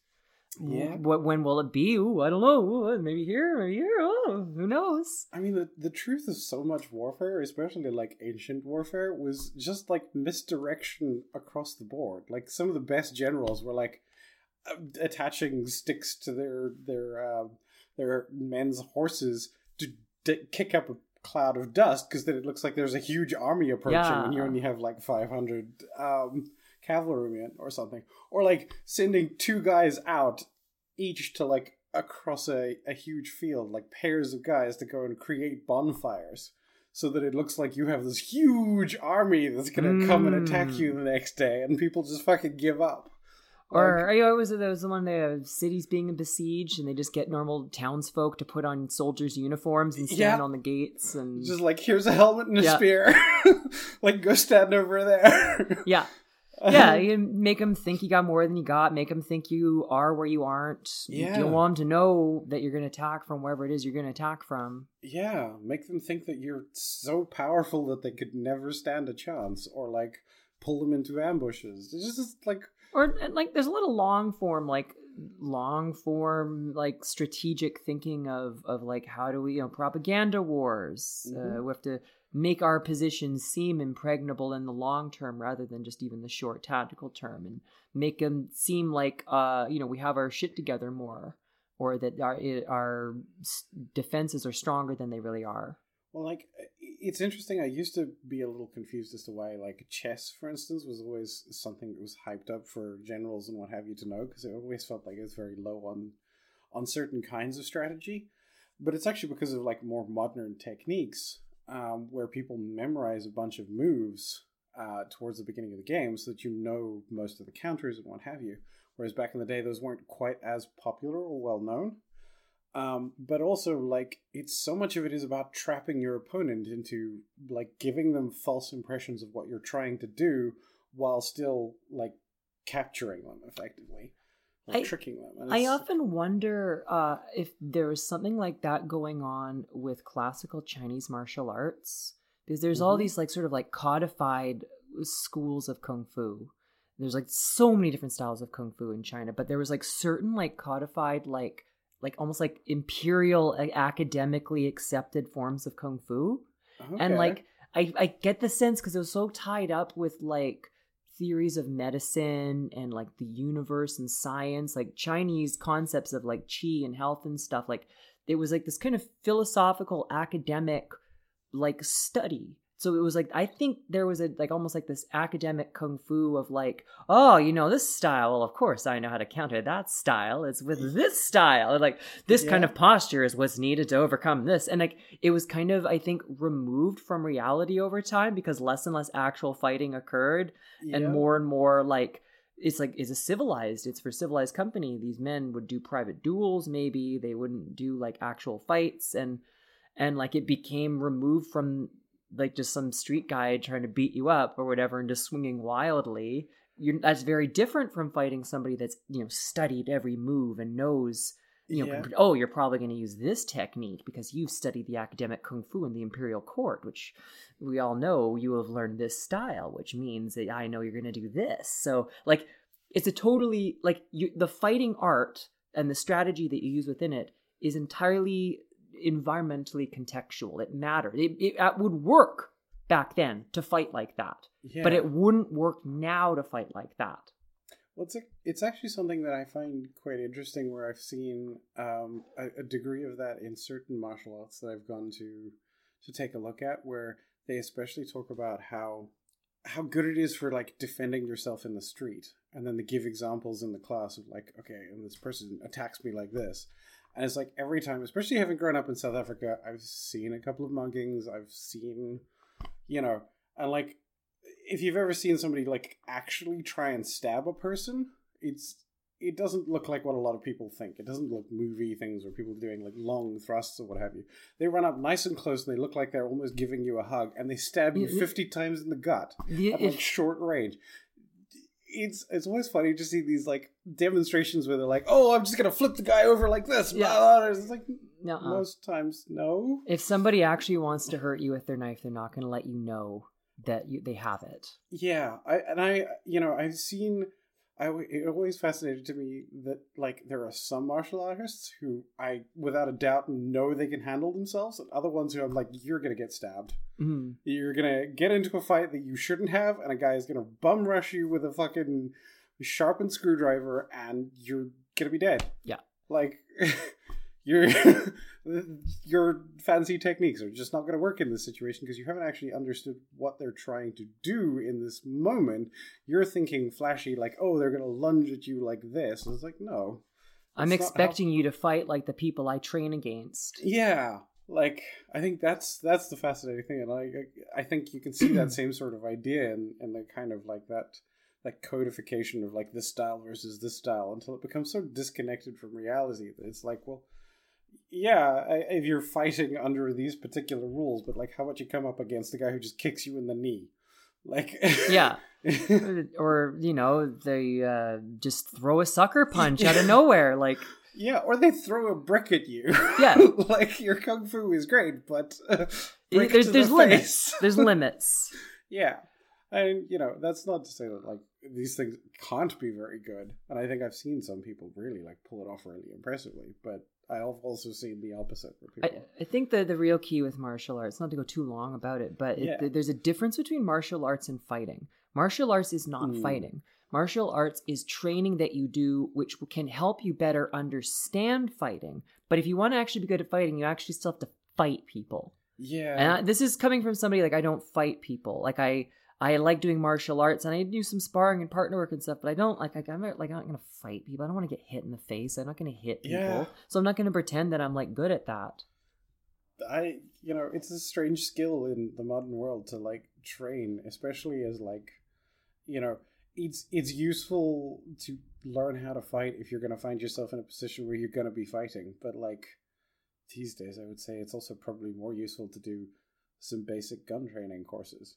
yeah. What when will it be? Ooh, I don't know. Maybe here, maybe here. Oh, who knows? I mean, the the truth is, so much warfare, especially like ancient warfare, was just like misdirection across the board. Like some of the best generals were like uh, attaching sticks to their their uh, their men's horses to d- kick up a cloud of dust because then it looks like there's a huge army approaching yeah. and you only have like 500 um cavalryman or something, or like sending two guys out each to like across a, a huge field, like pairs of guys to go and create bonfires. So that it looks like you have this huge army that's gonna mm. come and attack you the next day, and people just fucking give up. Or like, you was it was the one the cities being besieged and they just get normal townsfolk to put on soldiers' uniforms and stand yeah. on the gates and just like here's a helmet and a yeah. spear, like go stand over there. yeah, yeah, you make them think you got more than you got. Make them think you are where you aren't. Yeah. You want them to know that you're going to attack from wherever it is you're going to attack from. Yeah, make them think that you're so powerful that they could never stand a chance, or like pull them into ambushes. It's just like, or like there's a little long form like long form like strategic thinking of of like how do we you know propaganda wars mm-hmm. uh, we have to make our positions seem impregnable in the long term rather than just even the short tactical term and make them seem like uh you know we have our shit together more or that our our defenses are stronger than they really are. Well like it's interesting i used to be a little confused as to why like chess for instance was always something that was hyped up for generals and what have you to know because it always felt like it was very low on on certain kinds of strategy. But it's actually because of like more modern techniques um, where people memorize a bunch of moves uh, towards the beginning of the game so that you know most of the counters and what have you. Whereas back in the day, those weren't quite as popular or well known. Um, but also, like, it's so much of it is about trapping your opponent into, like, giving them false impressions of what you're trying to do while still, like, capturing them effectively. I, tricking them. I often wonder uh, if there was something like that going on with classical Chinese martial arts, because there's mm-hmm. all these like sort of like codified schools of kung fu. There's like so many different styles of kung fu in China, but there was like certain like codified like like almost like imperial academically accepted forms of kung fu, okay. and like I I get the sense because it was so tied up with like theories of medicine and like the universe and science, like Chinese concepts of like qi and health and stuff. Like it was like this kind of philosophical academic like study so it was like I think there was a like almost like this academic kung fu of like, oh, you know, this style. Well, of course I know how to counter that style. It's with this style. Like this kind of posture is what's needed to overcome this. And like it was kind of I think removed from reality over time because less and less actual fighting occurred Yeah. and more and more like it's like is a civilized it's for civilized company these men would do private duels maybe they wouldn't do like actual fights and and like it became removed from like just some street guy trying to beat you up or whatever and just swinging wildly you're that's very different from fighting somebody that's you know studied every move and knows you know Yeah. oh you're probably going to use this technique because you've studied the academic kung fu in the imperial court which we all know you have learned this style which means that i know you're going to do this so like it's a totally like you the fighting art and the strategy that you use within it is entirely environmentally contextual. It mattered. It, it, it would work back then to fight like that yeah. but it wouldn't work now to fight like that. Well, it's, it's actually something that I find quite interesting where I've seen um, a, a degree of that in certain martial arts that I've gone to to take a look at where they especially talk about how how good it is for like defending yourself in the street. And then they give examples in the class of like okay and this person attacks me like this and it's like every time especially having grown up in south africa i've seen a couple of muggings i've seen you know and like if you've ever seen somebody like actually try and stab a person, it's it doesn't look like what a lot of people think. It doesn't look movie things where people are doing like long thrusts or what have you. They run up nice and close and they look like they're almost giving you a hug and they stab you Yeah, yeah. fifty times in the gut The- at like short range. It's it's always funny to see these like demonstrations where they're like, "Oh, I'm just gonna flip the guy over like this." Yeah. blah, blah. It's like Nuh-uh. most times, no. if somebody actually wants to hurt you with their knife they're not to let you know that you, they have it Yeah, I and I, you know, I've seen. I it always fascinated to me that like there are some martial artists who I, without a doubt, know they can handle themselves, and other ones who I'm like, you're gonna get stabbed. Mhm. You're gonna get into a fight that you shouldn't have, and a guy is gonna bum rush you with a fucking sharpened screwdriver, and you're gonna be dead. Yeah. like your your fancy techniques are just not gonna work in this situation because you haven't actually understood what they're trying to do in this moment. You're thinking flashy, like, oh, they're gonna lunge at you like this. And it's like, no. i'm not how- expecting you to fight like the people i train against Yeah, like I think that's that's the fascinating thing, and like I think you can see that same sort of idea in, in the kind of like that that codification of like this style versus this style until it becomes so disconnected from reality that it's like, well, yeah, if you're fighting under these particular rules, but like how about you come up against the guy who just kicks you in the knee, like yeah or you know they uh, just throw a sucker punch out of nowhere like yeah, or they throw a brick at you, Yeah. like your kung fu is great, but uh, there's, there's the limits there's limits Yeah. And, you know, that's not to say that, like, these things can't be very good. And I think I've seen some people really, like, pull it off really impressively. But I've also seen the opposite for people. I think the the real key with martial arts, not to go too long about it, but it, there's a difference between martial arts and fighting. Martial arts is not Mm. fighting. Martial arts is training that you do, which can help you better understand fighting. But if you want to actually be good at fighting, you actually still have to fight people. yeah. And I, this is coming from somebody like I don't fight people. Like I I like doing martial arts and I do some sparring and partner work and stuff, but I don't like like I'm not, like I'm not gonna fight people. I don't want to get hit in the face. I'm not gonna hit people. Yeah. So I'm not gonna pretend that I'm like good at that. I, you know, it's a strange skill in the modern world to, like, train, especially as, like, you know, it's it's useful to learn how to fight if you're going to find yourself in a position where you're going to be fighting. But, like, these days, I would say it's also probably more useful to do some basic gun training courses.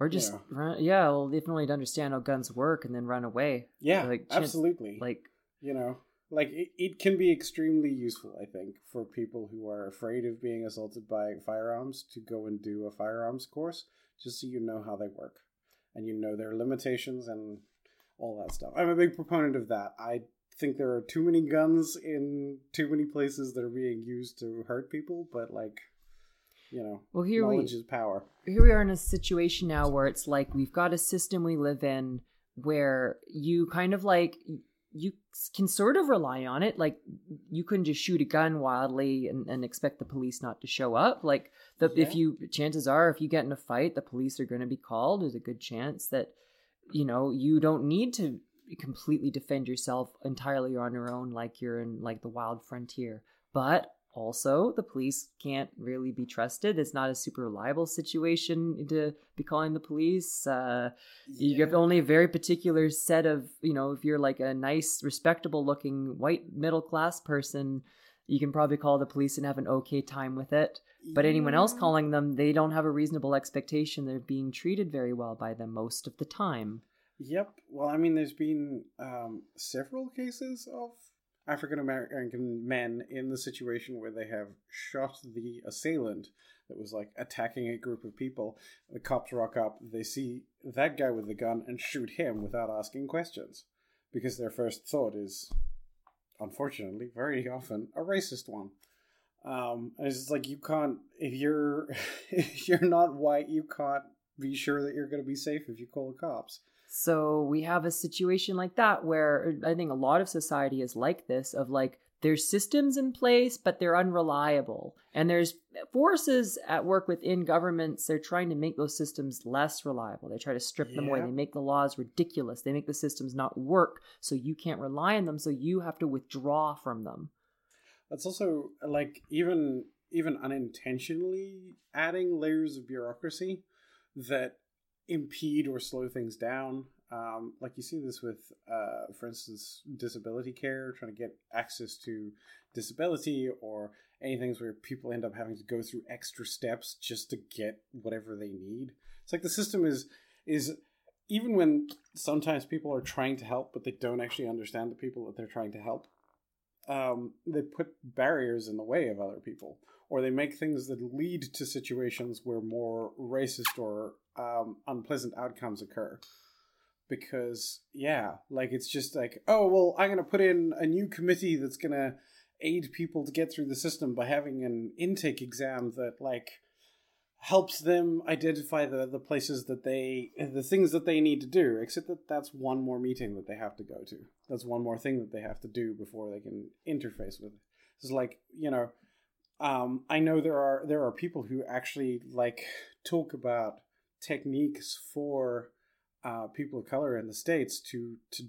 Or just Yeah. run, yeah, well, definitely to understand how guns work and then run away. Yeah, Like, chance- absolutely. Like, you know, like it, it can be extremely useful, I think, for people who are afraid of being assaulted by firearms to go and do a firearms course just so you know how they work and you know their limitations and all that stuff. I'm a big proponent of that. I think there are too many guns in too many places that are being used to hurt people, but like, you know, well, here we is power. here we are in a situation now where it's like we've got a system we live in where you kind of like you can sort of rely on it. Like you couldn't just shoot a gun wildly and, and expect the police not to show up. Like the if you chances are if you get in a fight, the police are going to be called. There's a good chance that you know you don't need to completely defend yourself entirely on your own, like you're in like the wild frontier. But also, the police can't really be trusted. It's not a super reliable situation to be calling the police. Uh, you have only a very particular set of you know if you're like a nice respectable looking white middle class person you can probably call the police and have an okay time with it but anyone else calling them they don't have a reasonable expectation they're being treated very well by them most of the time Yep. Well, I mean, there's been um, several cases of African American men in the situation where they have shot the assailant that was like attacking a group of people. The cops rock up, they see that guy with the gun and shoot him without asking questions because their first thought is, unfortunately, very often a racist one. Um, and it's like you can't if you're if you're not white, you can't be sure that you're going to be safe if you call the cops. So we have a situation like that where uh, I think a lot of society is like this of like there's systems in place but they're unreliable. And there's forces at work within governments they're trying to make those systems less reliable. They try to strip them away. They make the laws ridiculous. They make the systems not work so you can't rely on them so you have to withdraw from them. That's also like even even unintentionally adding layers of bureaucracy that impede or slow things down. Um, like you see this with, uh, for instance, disability care, trying to get access to disability, or anything where people end up having to go through extra steps just to get whatever they need. It's like the system is is even when sometimes people are trying to help, but they don't actually understand the people that they're trying to help um, they put barriers in the way of other people, or they make things that lead to situations where more racist or um, unpleasant outcomes occur. Because yeah, like it's just like, oh well, I'm gonna put in a new committee that's gonna aid people to get through the system by having an intake exam that like helps them identify the the places that they the things that they need to do except that that's one more meeting that they have to go to that's one more thing that they have to do before they can interface with it it's like you know um, i know there are there are people who actually like talk about techniques for uh, people of color in the states to to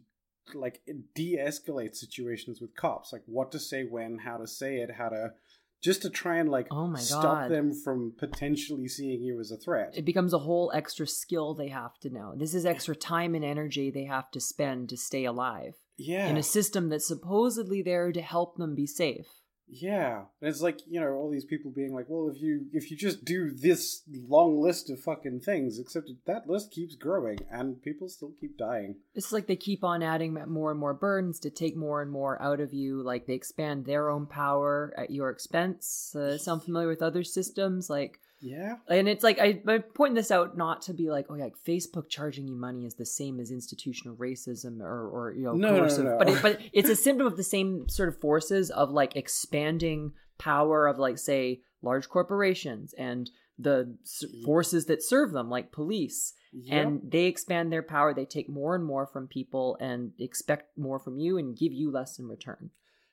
like de-escalate situations with cops. Like what to say when how to say it how to just to try and like Oh my stop God. them from potentially seeing you as a threat. It becomes a whole extra skill they have to know. This is extra time and energy they have to spend to stay alive. Yeah in a system that's supposedly there to help them be safe Yeah, and it's like you know all these people being like, well, if you if you just do this long list of fucking things, except that list keeps growing and people still keep dying. It's like they keep on adding more and more burdens to take more and more out of you. Like they expand their own power at your expense. Uh, sound familiar with other systems? Like, Yeah, and it's like I, I'm pointing this out not to be like, oh, yeah, like Facebook charging you money is the same as institutional racism or, or you know, No, no, coercive. no. But it, but it's a symptom of the same sort of forces of like expanding power of like say large corporations and the forces that serve them, like police Yep. and they expand their power they take more and more from people and expect more from you and give you less in return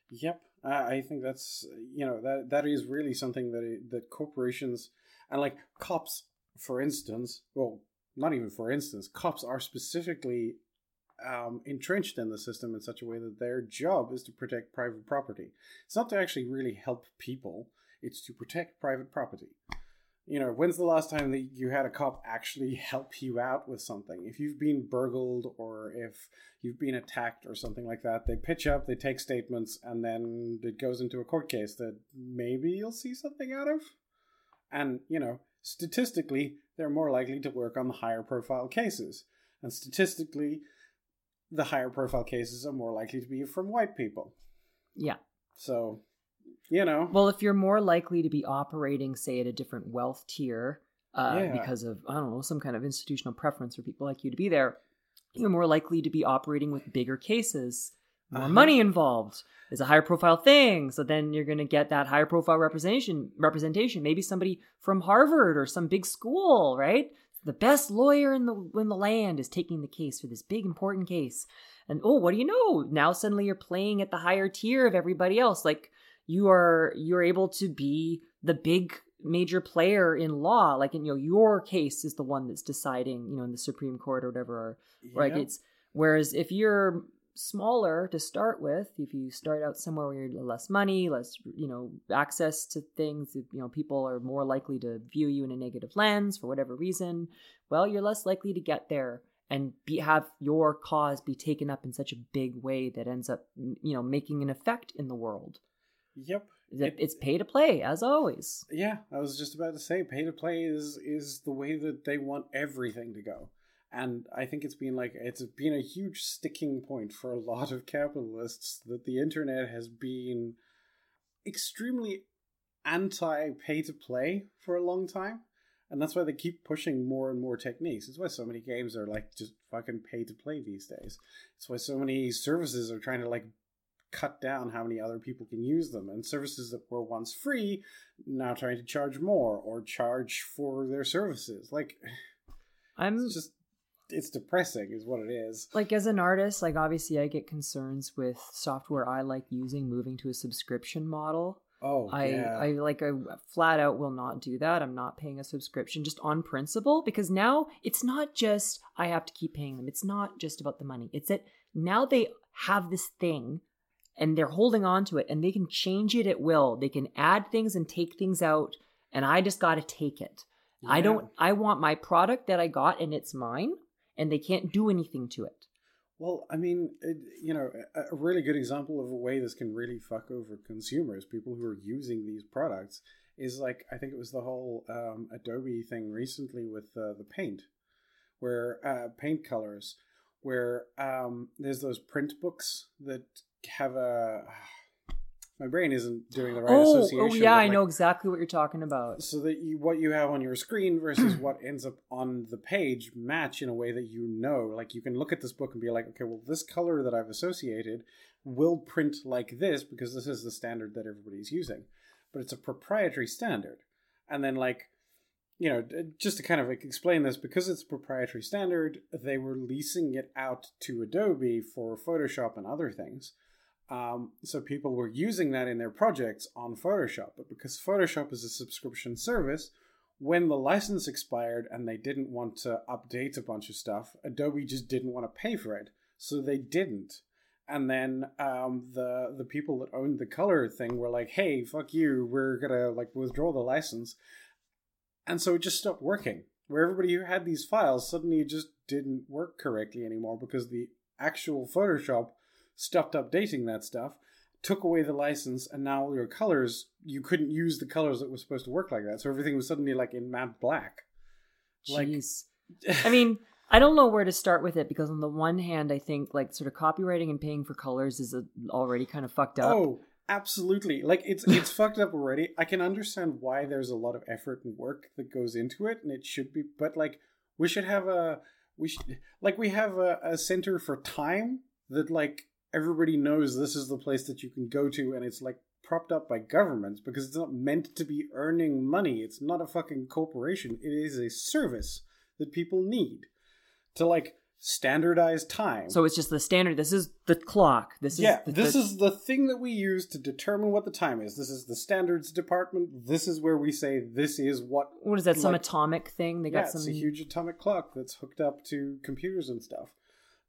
Yep, I I think that's you know that that is really something that that corporations and like cops, for instance, well, not even for instance, cops are specifically um, entrenched in the system in such a way that their job is to protect private property. It's not to actually really help people; it's to protect private property. You know, when's the last time that you had a cop actually help you out with something? If you've been burgled or if you've been attacked or something like that, they pitch up, they take statements, and then it goes into a court case that maybe you'll see something out of. And, you know, statistically, they're more likely to work on the higher profile cases. And statistically, the higher profile cases are more likely to be from white people. yeah So, you know. well if you're more likely to be operating say at a different wealth tier uh, Yeah. because of i don't know some kind of institutional preference for people like you to be there you're more likely to be operating with bigger cases more Uh-huh. money involved is a higher profile thing so then you're going to get that higher profile representation representation maybe somebody from harvard or some big school right the best lawyer in the in the land is taking the case for this big important case. And oh, what do you know? Now suddenly you're playing at the higher tier of everybody else. Like you are you're able to be the big major player in law. Like in, you know, your case is the one that's deciding, you know, in the Supreme Court or whatever. Or, Like it's whereas if you're smaller to start with, if you start out somewhere where you're less money, less you know access to things, you know people are more likely to view you in a negative lens for whatever reason. Well, you're less likely to get there and be have your cause be taken up in such a big way that ends up you know making an effect in the world. Yep. It- It's pay to play as always. Yeah, I was just about to say, pay to play is is the way that they want everything to go, and I think it's been like it's been a huge sticking point for a lot of capitalists that the internet has been extremely anti pay to play for a long time, and that's why they keep pushing more and more techniques. It's why so many games are like just fucking pay to play these days. It's why so many services are trying to like cut down how many other people can use them and services that were once free now trying to charge more or charge for their services like I'm it's just it's depressing is what it is like as an artist, like obviously I get concerns with software I like using moving to a subscription model. oh I yeah I like I flat out will not do that. I'm not paying a subscription just on principle because now it's not just I have to keep paying them. It's not just about the money. It's that now they have this thing and they're holding on to it and they can change it at will. They can add things and take things out and I just got to take it. I don't I want my product that I got and it's mine and they can't do anything to it. well i mean it, you know a, really good example of a way this can really fuck over consumers people who are using these products is like i think it was the whole um, adobe thing recently with uh, the paint where uh, paint colors where um, there's those print books that have a my brain isn't doing the right oh, oh association oh yeah, but, I know exactly what you're talking about. so that you what you have on your screen versus what ends up on the page match in a way that you know. Like you can look at this book and be like okay well this color that i've associated will print like this because this is the standard that everybody's using. But it's a proprietary standard. And then like you know just to kind of like explain this because it's a proprietary standard they were leasing it out to adobe for photoshop and other things um, so people were using that in their projects on Photoshop, but because Photoshop is a subscription service, when the license expired and they didn't want to update a bunch of stuff, Adobe just didn't want to pay for it, so they didn't. And then um, the the people that owned the color thing were like, "Hey, fuck you, we're gonna like withdraw the license," and so it just stopped working. Where everybody who had these files suddenly just didn't work correctly anymore because the actual Photoshop stopped updating that stuff, took away the license, and now your colors, you couldn't use the colors that were supposed to work like that. So everything was suddenly like in matte black. Like- Jeez. I mean, I don't know where to start with it because on the one hand, I think like sort of copyrighting and paying for colors is a, already kind of fucked up. Oh, absolutely. Like it's it's fucked up already. I can understand why there's a lot of effort and work that goes into it, and it should be. But like, we should have a we should like we have a, a center for time that like everybody knows this is the place that you can go to, and it's like propped up by governments because it's not meant to be earning money. It's not a fucking corporation. It is a service that people need to like standardize time. So it's just the standard. This is the clock. This is yeah, the, this the- is the thing that we use to determine what the time is. This is the standards department. This is where we say this is what. what is that? Some atomic thing? They yeah, got some. it's a huge atomic clock that's hooked up to computers and stuff.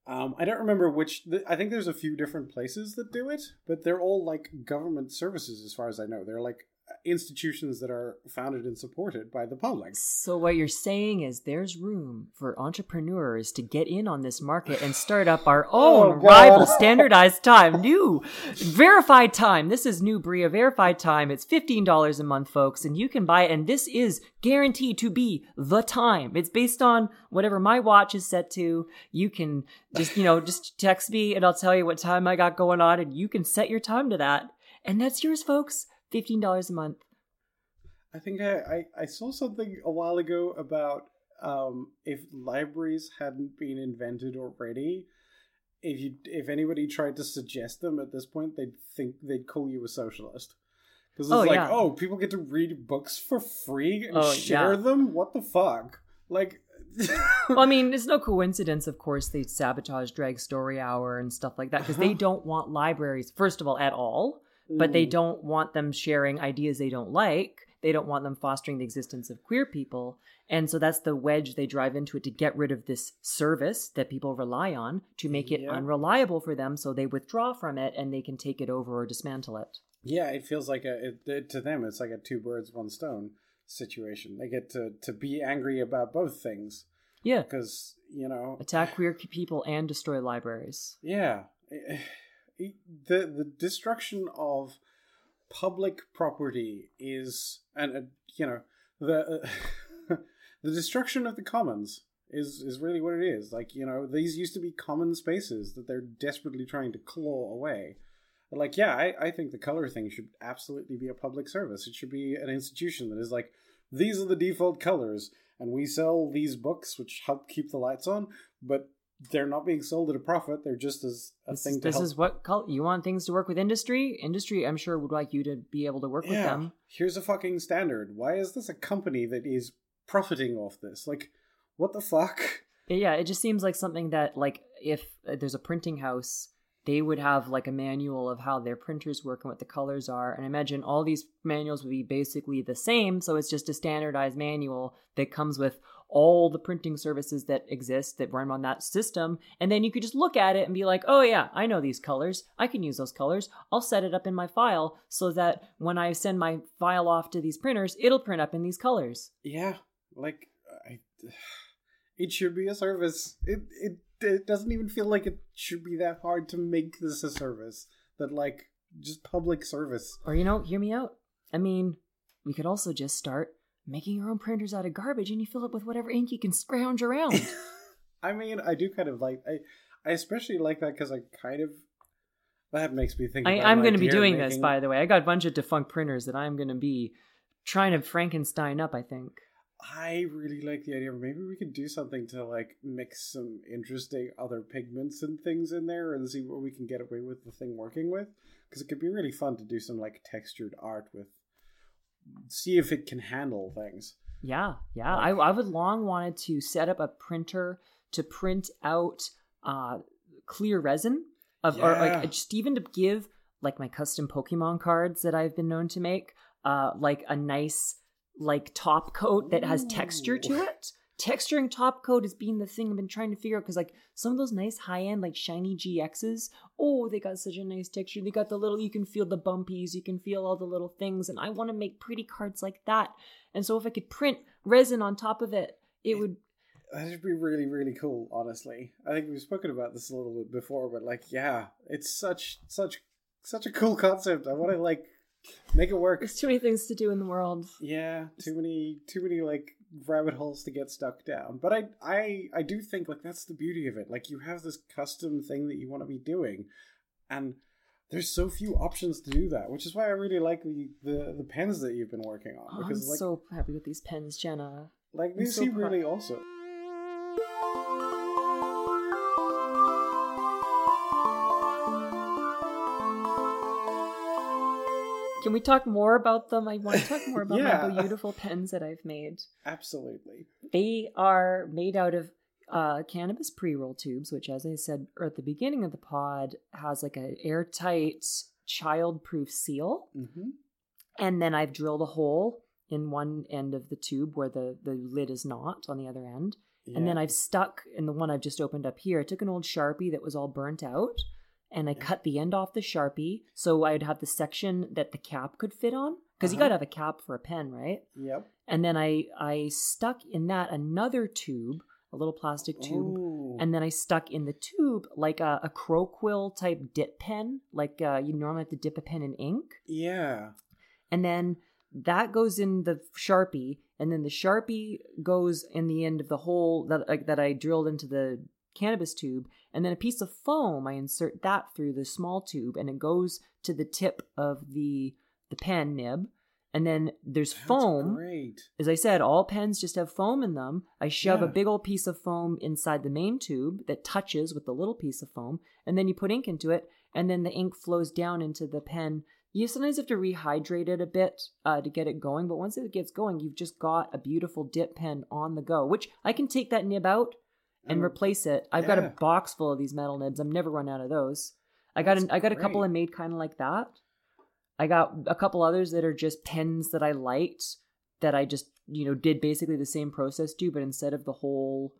Um, I don't remember which. th- I think there's a few different places that do it, but they're all like government services, as far as I know. They're like institutions that are founded and supported by the public. So what you're saying is there's room for entrepreneurs to get in on this market and start up our Oh, own God. rival standardized time, new verified time. This is new Bria verified time. It's $15 a month, folks, and you can buy it and this is guaranteed to be the time. It's based on whatever my watch is set to. You can just, you know, just text me and I'll tell you what time I got going on and you can set your time to that. And that's yours, folks. $15 a month. I think I, I, I saw something a while ago about um, if libraries hadn't been invented already, if you if anybody tried to suggest them at this point, they'd think they'd call you a socialist. Because it's Oh, like, yeah. oh, people get to read books for free and Oh, share yeah. them. What the fuck? Like, well, I mean, it's no coincidence, of course, they sabotage Drag Story Hour and stuff like that because they Uh-huh. don't want libraries, first of all, at all, but they Mm. don't want them sharing ideas they don't like. They don't want them fostering the existence of queer people. And so that's the wedge they drive into it to get rid of this service that people rely on to make it Yeah. unreliable for them so they withdraw from it and they can take it over or dismantle it. Yeah, it feels like a it, it, to them it's like a two birds one stone situation. They get to to be angry about both things Yeah. because you know Attack queer people and destroy libraries. Yeah, the the destruction of public property is, and uh, you know the uh, the destruction of the commons is is really what it is. Like you know these used to be common spaces that they're desperately trying to claw away. Like yeah, I I think the color thing should absolutely be a public service. It should be an institution that is like these are the default colors, and we sell these books which help keep the lights on, but they're not being sold at a profit. They're just as a This, thing to this help. is what col- you want things to work with industry. Industry, I'm sure, would like you to be able to work with them. Here's a fucking standard. Why is this a company that is profiting off this? Like, what the fuck? Yeah, it just seems like something that, like, if uh, there's a printing house, they would have like a manual of how their printers work and what the colors are. And I imagine all these manuals would be basically the same. So it's just a standardized manual that comes with all the printing services that exist that run on that system. And then you could just look at it and be like, oh, yeah, I know these colors. I can use those colors. I'll set it up in my file so that when I send my file off to these printers, it'll print up in these colors. Yeah, like, I, it should be a service. It, it it doesn't even feel like it should be that hard to make this a service. That like just public service. Or, you know, hear me out. I mean, we could also just start making your own printers out of garbage and you fill it with whatever ink you can scrounge around. I mean, I do kind of like I I especially like that because I kind of that makes me think. I, I'm going to be doing this, by the way. I got a bunch of defunct printers that I'm going to be trying to Frankenstein up, I think. I really like the idea maybe we could do something to like mix some interesting other pigments and things in there and see what we can get away with the thing working with because it could be really fun to do some like textured art with see if it can handle things. Yeah, yeah. I, I would long wanted to set up a printer to print out uh, clear resin of, or like just even to give like my custom Pokemon cards that I've been known to make, uh, like a nice like top coat that has texture to it. Texturing top coat has been the thing I've been trying to figure out because like some of those nice high end like shiny GXs, oh they got such a nice texture. They got the little you can feel the bumpies, you can feel all the little things, and I want to make pretty cards like that. And so if I could print resin on top of it, it would That would be really really cool. Honestly, I think we've spoken about this a little bit before, but like yeah, it's such such such a cool concept. I want to like make it work. there's too many things to do in the world. Yeah, too many too many like rabbit holes to get stuck down. But I I I do think like that's the beauty of it. Like you have this custom thing that you want to be doing and there's so few options to do that, which is why I really like the the, the pens that you've been working on Oh, I'm like so happy with these pens, Jenna. like they I'm so seem proud. really awesome. Can we talk more about them? I want to talk more about Yeah. my beautiful pens that I've made. Absolutely. They are made out of uh, cannabis pre-roll tubes, which, as I said at the beginning of the pod, has like an airtight, child-proof seal. hmm And then I've drilled a hole in one end of the tube where the the lid is not on the other end. And then I've stuck in the one I've just opened up here. I took an old Sharpie that was all burnt out and I cut the end off the Sharpie so I'd have the section that the cap could fit on. Because you Uh-huh. gotta have a cap for a pen, right? Yep. And then I I stuck in that another tube, a little plastic tube. Ooh. And then I stuck in the tube like a, a crow quill type dip pen, like uh, you normally have to dip a pen in ink yeah. and then that goes in the sharpie and then the sharpie goes in the end of the hole that like that i drilled into the cannabis tube and then a piece of foam i insert that through the small tube and it goes to the tip of the the pen nib and then there's That's foam Great. as I said, all pens just have foam in them. I shove a big old piece of foam inside the main tube that touches with the little piece of foam, and then you put ink into it, and then the ink flows down into the pen you sometimes have to rehydrate it a bit uh, to get it going. But once it gets going, you've just got a beautiful dip pen on the go, which I can take that nib out and replace it. I've got a box full of these metal nibs. I'm never run out of those. I got an, I got a couple. I made kind of like that. I got a couple others that are just pens that I liked that I just you know did basically the same process to, but instead of the whole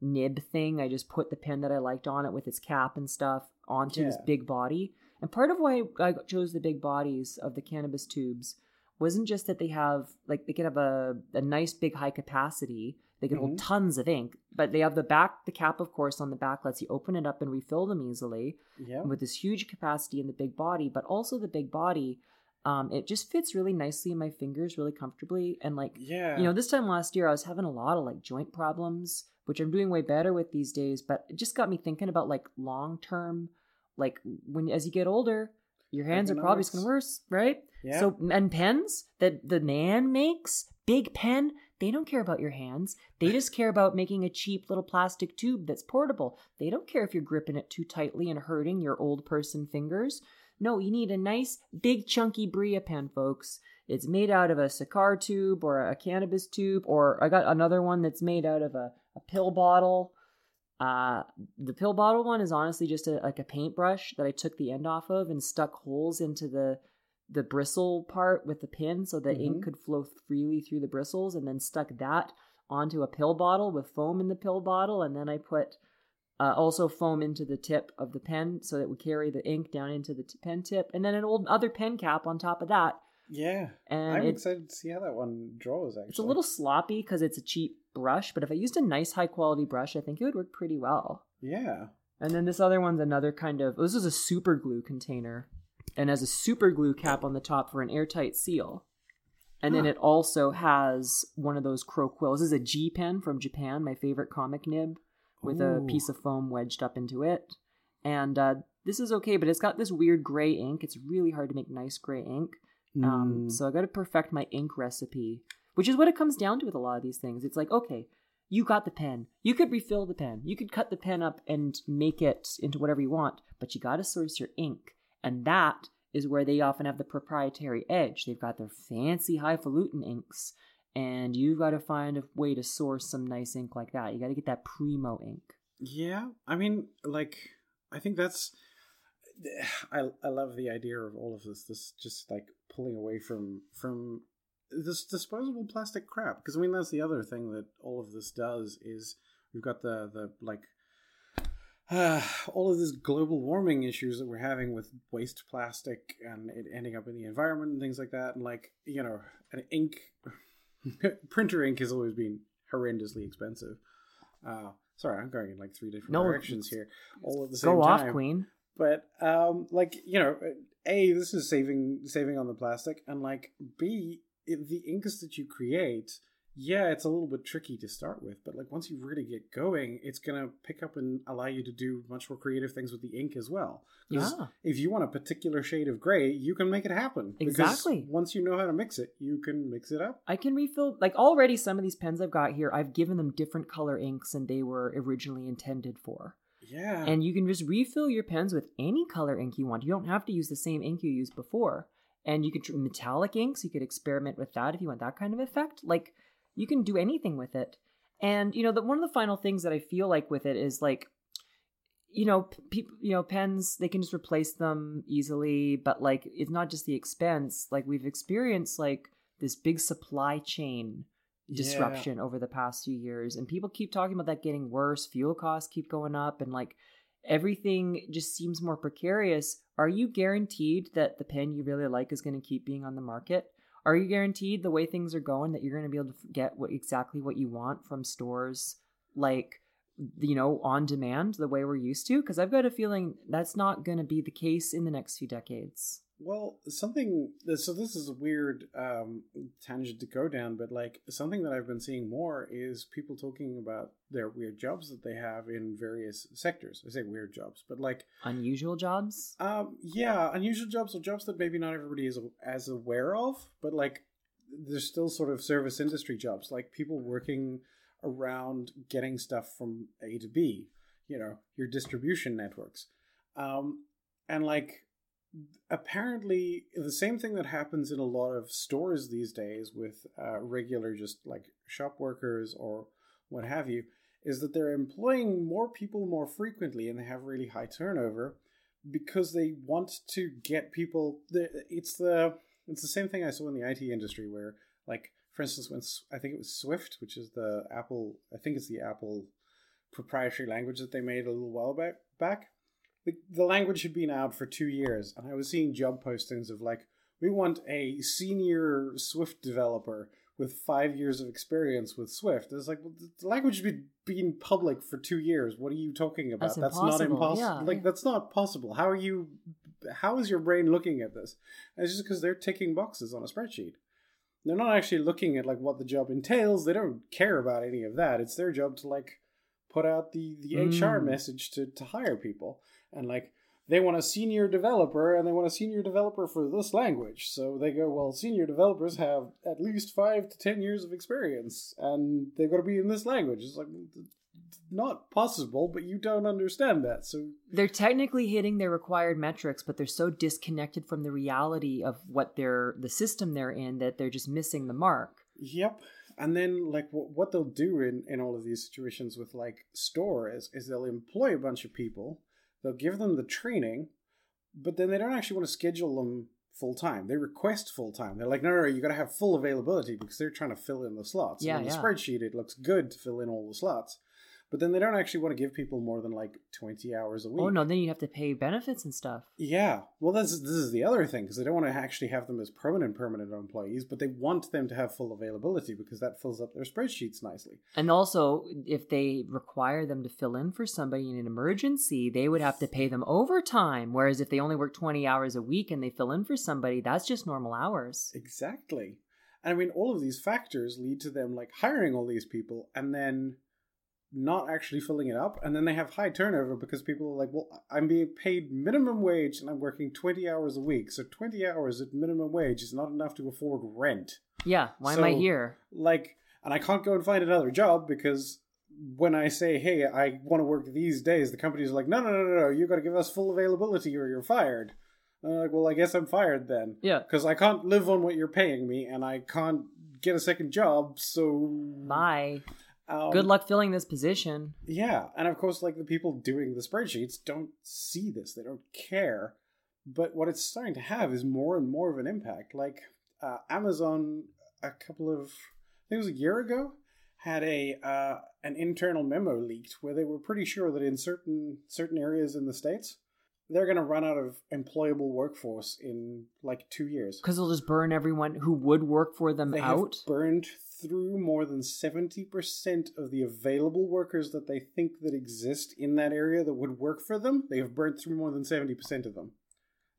nib thing, I just put the pen that I liked on it with its cap and stuff onto this big body. And part of why I chose the big bodies of the cannabis tubes wasn't just that they have like they could have a, a nice big high capacity they can hold Mhm. tons of ink but they have the back the cap of course on the back lets you open it up and refill them easily Yeah. with this huge capacity in the big body but also the big body um, it just fits really nicely in my fingers really comfortably and like Yeah. you know this time last year i was having a lot of like joint problems which i'm doing way better with these days but it just got me thinking about like long term like when as you get older your hands are probably to worse right yeah. so and pens that the man makes, big pen, they don't care about your hands. They just care about making a cheap little plastic tube that's portable. They don't care if you're gripping it too tightly and hurting your old person fingers. No, you need a nice, big, chunky Bria pen, folks. It's made out of a cigar tube or a cannabis tube, or I got another one that's made out of a, a pill bottle. Uh, the pill bottle one is honestly just a, like a paintbrush that I took the end off of and stuck holes into the the bristle part with the pin so the ink Mhm. could flow freely through the bristles and then stuck that onto a pill bottle with foam in the pill bottle and then I put uh, also foam into the tip of the pen so that it would carry the ink down into the t- pen tip and then an old other pen cap on top of that yeah. and I'm excited to see how that one draws. Actually, it's a little sloppy because it's a cheap brush but if I used a nice high quality brush I think it would work pretty well Yeah. and then this other one's another kind of this is a super glue container and has a super glue cap on the top for an airtight seal. And then it also has one of those crow quills. This is a G pen from Japan, my favorite comic nib, with a piece of foam wedged up into it. And uh, this is okay, but it's got this weird gray ink. It's really hard to make nice gray ink. Um, Mm. so I got to perfect my ink recipe, which is what it comes down to with a lot of these things. It's like, okay, you got the pen. You could refill the pen. You could cut the pen up and make it into whatever you want, but you got to source your ink. And that is where they often have the proprietary edge. They've got their fancy highfalutin inks, and you've got to find a way to source some nice ink like that. You got to get that primo ink. Yeah, I mean, like, I think that's. I I love the idea of all of this. This just like pulling away from from this disposable plastic crap. Because I mean, that's the other thing that all of this does is we've got the the like. Uh, all of this global warming issues that we're having with waste plastic and it ending up in the environment and things like that, and like you know, an ink printer ink has always been horrendously expensive. Uh, sorry, I'm going in like three different No, directions here, all at the same Go time. off, Queen. But um, like you know, a this is saving saving on the plastic, and like b it, the inks that you create. Yeah, it's a little bit tricky to start with, but like once you really get going, it's gonna pick up and allow you to do much more creative things with the ink as well. Yeah. if you want a particular shade of gray, you can make it happen. Because Exactly. Once you know how to mix it, you can mix it up. I can refill like already some of these pens I've got here, I've given them different color inks than they were originally intended for. Yeah. And you can just refill your pens with any color ink you want. You don't have to use the same ink you used before. And you could metallic inks, you could experiment with that if you want that kind of effect. Like you can do anything with it. And you know, the one of the final things that I feel like with it is like you know, people, you know, pens they can just replace them easily, but like it's not just the expense. Like we've experienced like this big supply chain Yeah. disruption over the past few years and people keep talking about that getting worse fuel costs keep going up and like everything just seems more precarious are you guaranteed that the pen you really like is going to keep being on the market are you guaranteed the way things are going that you're going to be able to get what, exactly what you want from stores like you know on demand the way we're used to because i've got a feeling that's not going to be the case in the next few decades Well, something. So this is a weird um, tangent to go down, but like something that I've been seeing more is people talking about their weird jobs that they have in various sectors. I say weird jobs, but like, unusual jobs um, yeah, unusual jobs or jobs that maybe not everybody is as aware of, but like, there's still sort of service industry jobs, like people working around getting stuff from A to B. You know, your distribution networks, um, and like apparently the same thing that happens in a lot of stores these days with uh, regular just like shop workers or what have you is that they're employing more people more frequently and they have really high turnover because they want to get people it's the it's the same thing i saw in the it industry where like for instance when i think it was swift which is the apple i think it's the apple proprietary language that they made a little while back back the, the language had been out for two years and i was seeing job postings of like we want a senior swift developer with five years of experience with Swift. It's like well, the language has been public for two years. What are you talking about? That's That's, not impossible. impossible. Yeah, like yeah. that's not possible. How are you? How is your brain looking at this? And it's just because they're ticking boxes on a spreadsheet. They're not actually looking at like what the job entails. They don't care about any of that. It's their job to like put out the the HR Mm. message to to hire people and like they want a senior developer and they want a senior developer for this language. So they go, well, senior developers have at least five to ten years of experience and they've got to be in this language. It's like, not possible, but you don't understand that. So, they're technically hitting their required metrics, but they're so disconnected from the reality of what they're the system they're in that they're just missing the mark. yep. And then, like, what, what they'll do in, in all of these situations with, like, store is, is they'll employ a bunch of people, they'll give them the training, but then they don't actually want to schedule them full time. They request full time. They're like, no, no, no you got to have full availability because they're trying to fill in the slots. Yeah, and on the yeah. spreadsheet, it looks good to fill in all the slots. But then they don't actually want to give people more than like 20 hours a week. Oh no, then you have to pay benefits and stuff. Yeah, well, this this is the other thing because they don't want to actually have them as permanent permanent employees, but they want them to have full availability because that fills up their spreadsheets nicely. And also, if they require them to fill in for somebody in an emergency, they would have to pay them overtime. Whereas if they only work 20 hours a week and they fill in for somebody, that's just normal hours. Exactly, and I mean, all of these factors lead to them like hiring all these people and then not actually filling it up, and then they have high turnover because people are like, "Well, I'm being paid minimum wage and I'm working 20 hours a week, so 20 hours at minimum wage is not enough to afford rent." Yeah, why am I here? like and i can't go and find another job because when i say hey i want to work these days the company's like no no no no no you got to give us full availability or you're fired and i'm like well i guess i'm fired then Yeah. because i can't live on what you're paying me and i can't get a second job so Bye. Um, Good luck filling this position. yeah and of course like the people doing the spreadsheets don't see this they don't care but what it's starting to have is more and more of an impact like uh, amazon a couple of i think it was a year ago had a uh, an internal memo leaked where they were pretty sure that in certain certain areas in the states they're going to run out of employable workforce in like two years Because they'll just burn everyone who would work for them they out. burned through more than 70% of the available workers that they think that exist in that area that would work for them they have burned through more than 70% of them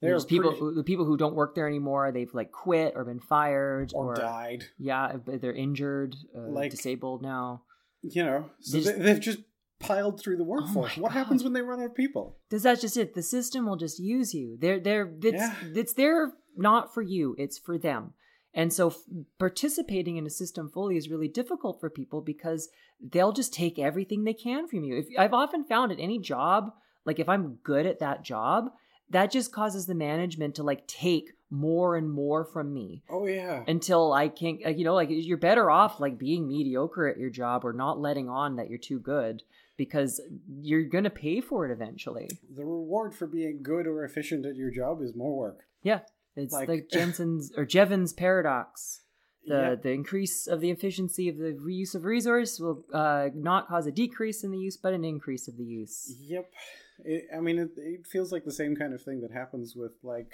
There's people, pretty- who- the people who don't work there anymore. They've like quit or been fired or, died yeah, they're injured, uh, Like- disabled now. you know so They just- they've just piled through the workforce my what God. happens when they run out of people Does that just it? The system will just use you. They're they're it's Yeah. it's there not for you. It's for them. And so f- participating in a system fully is really difficult for people because they'll just take everything they can from you. If I've often found at any job, like if I'm good at that job, that just causes the management to like take more and more from me oh yeah until I can't, uh, you know, like you're better off like being mediocre at your job or not letting on that you're too good because you're going to pay for it eventually. the reward for being good or efficient at your job is more work Yeah. It's Like- like, Jensen's or Jevons paradox. The, Yeah. the increase of the efficiency of the reuse of resource will uh, not cause a decrease in the use, but an increase of the use. Yep. It, I mean, it, it feels like the same kind of thing that happens with like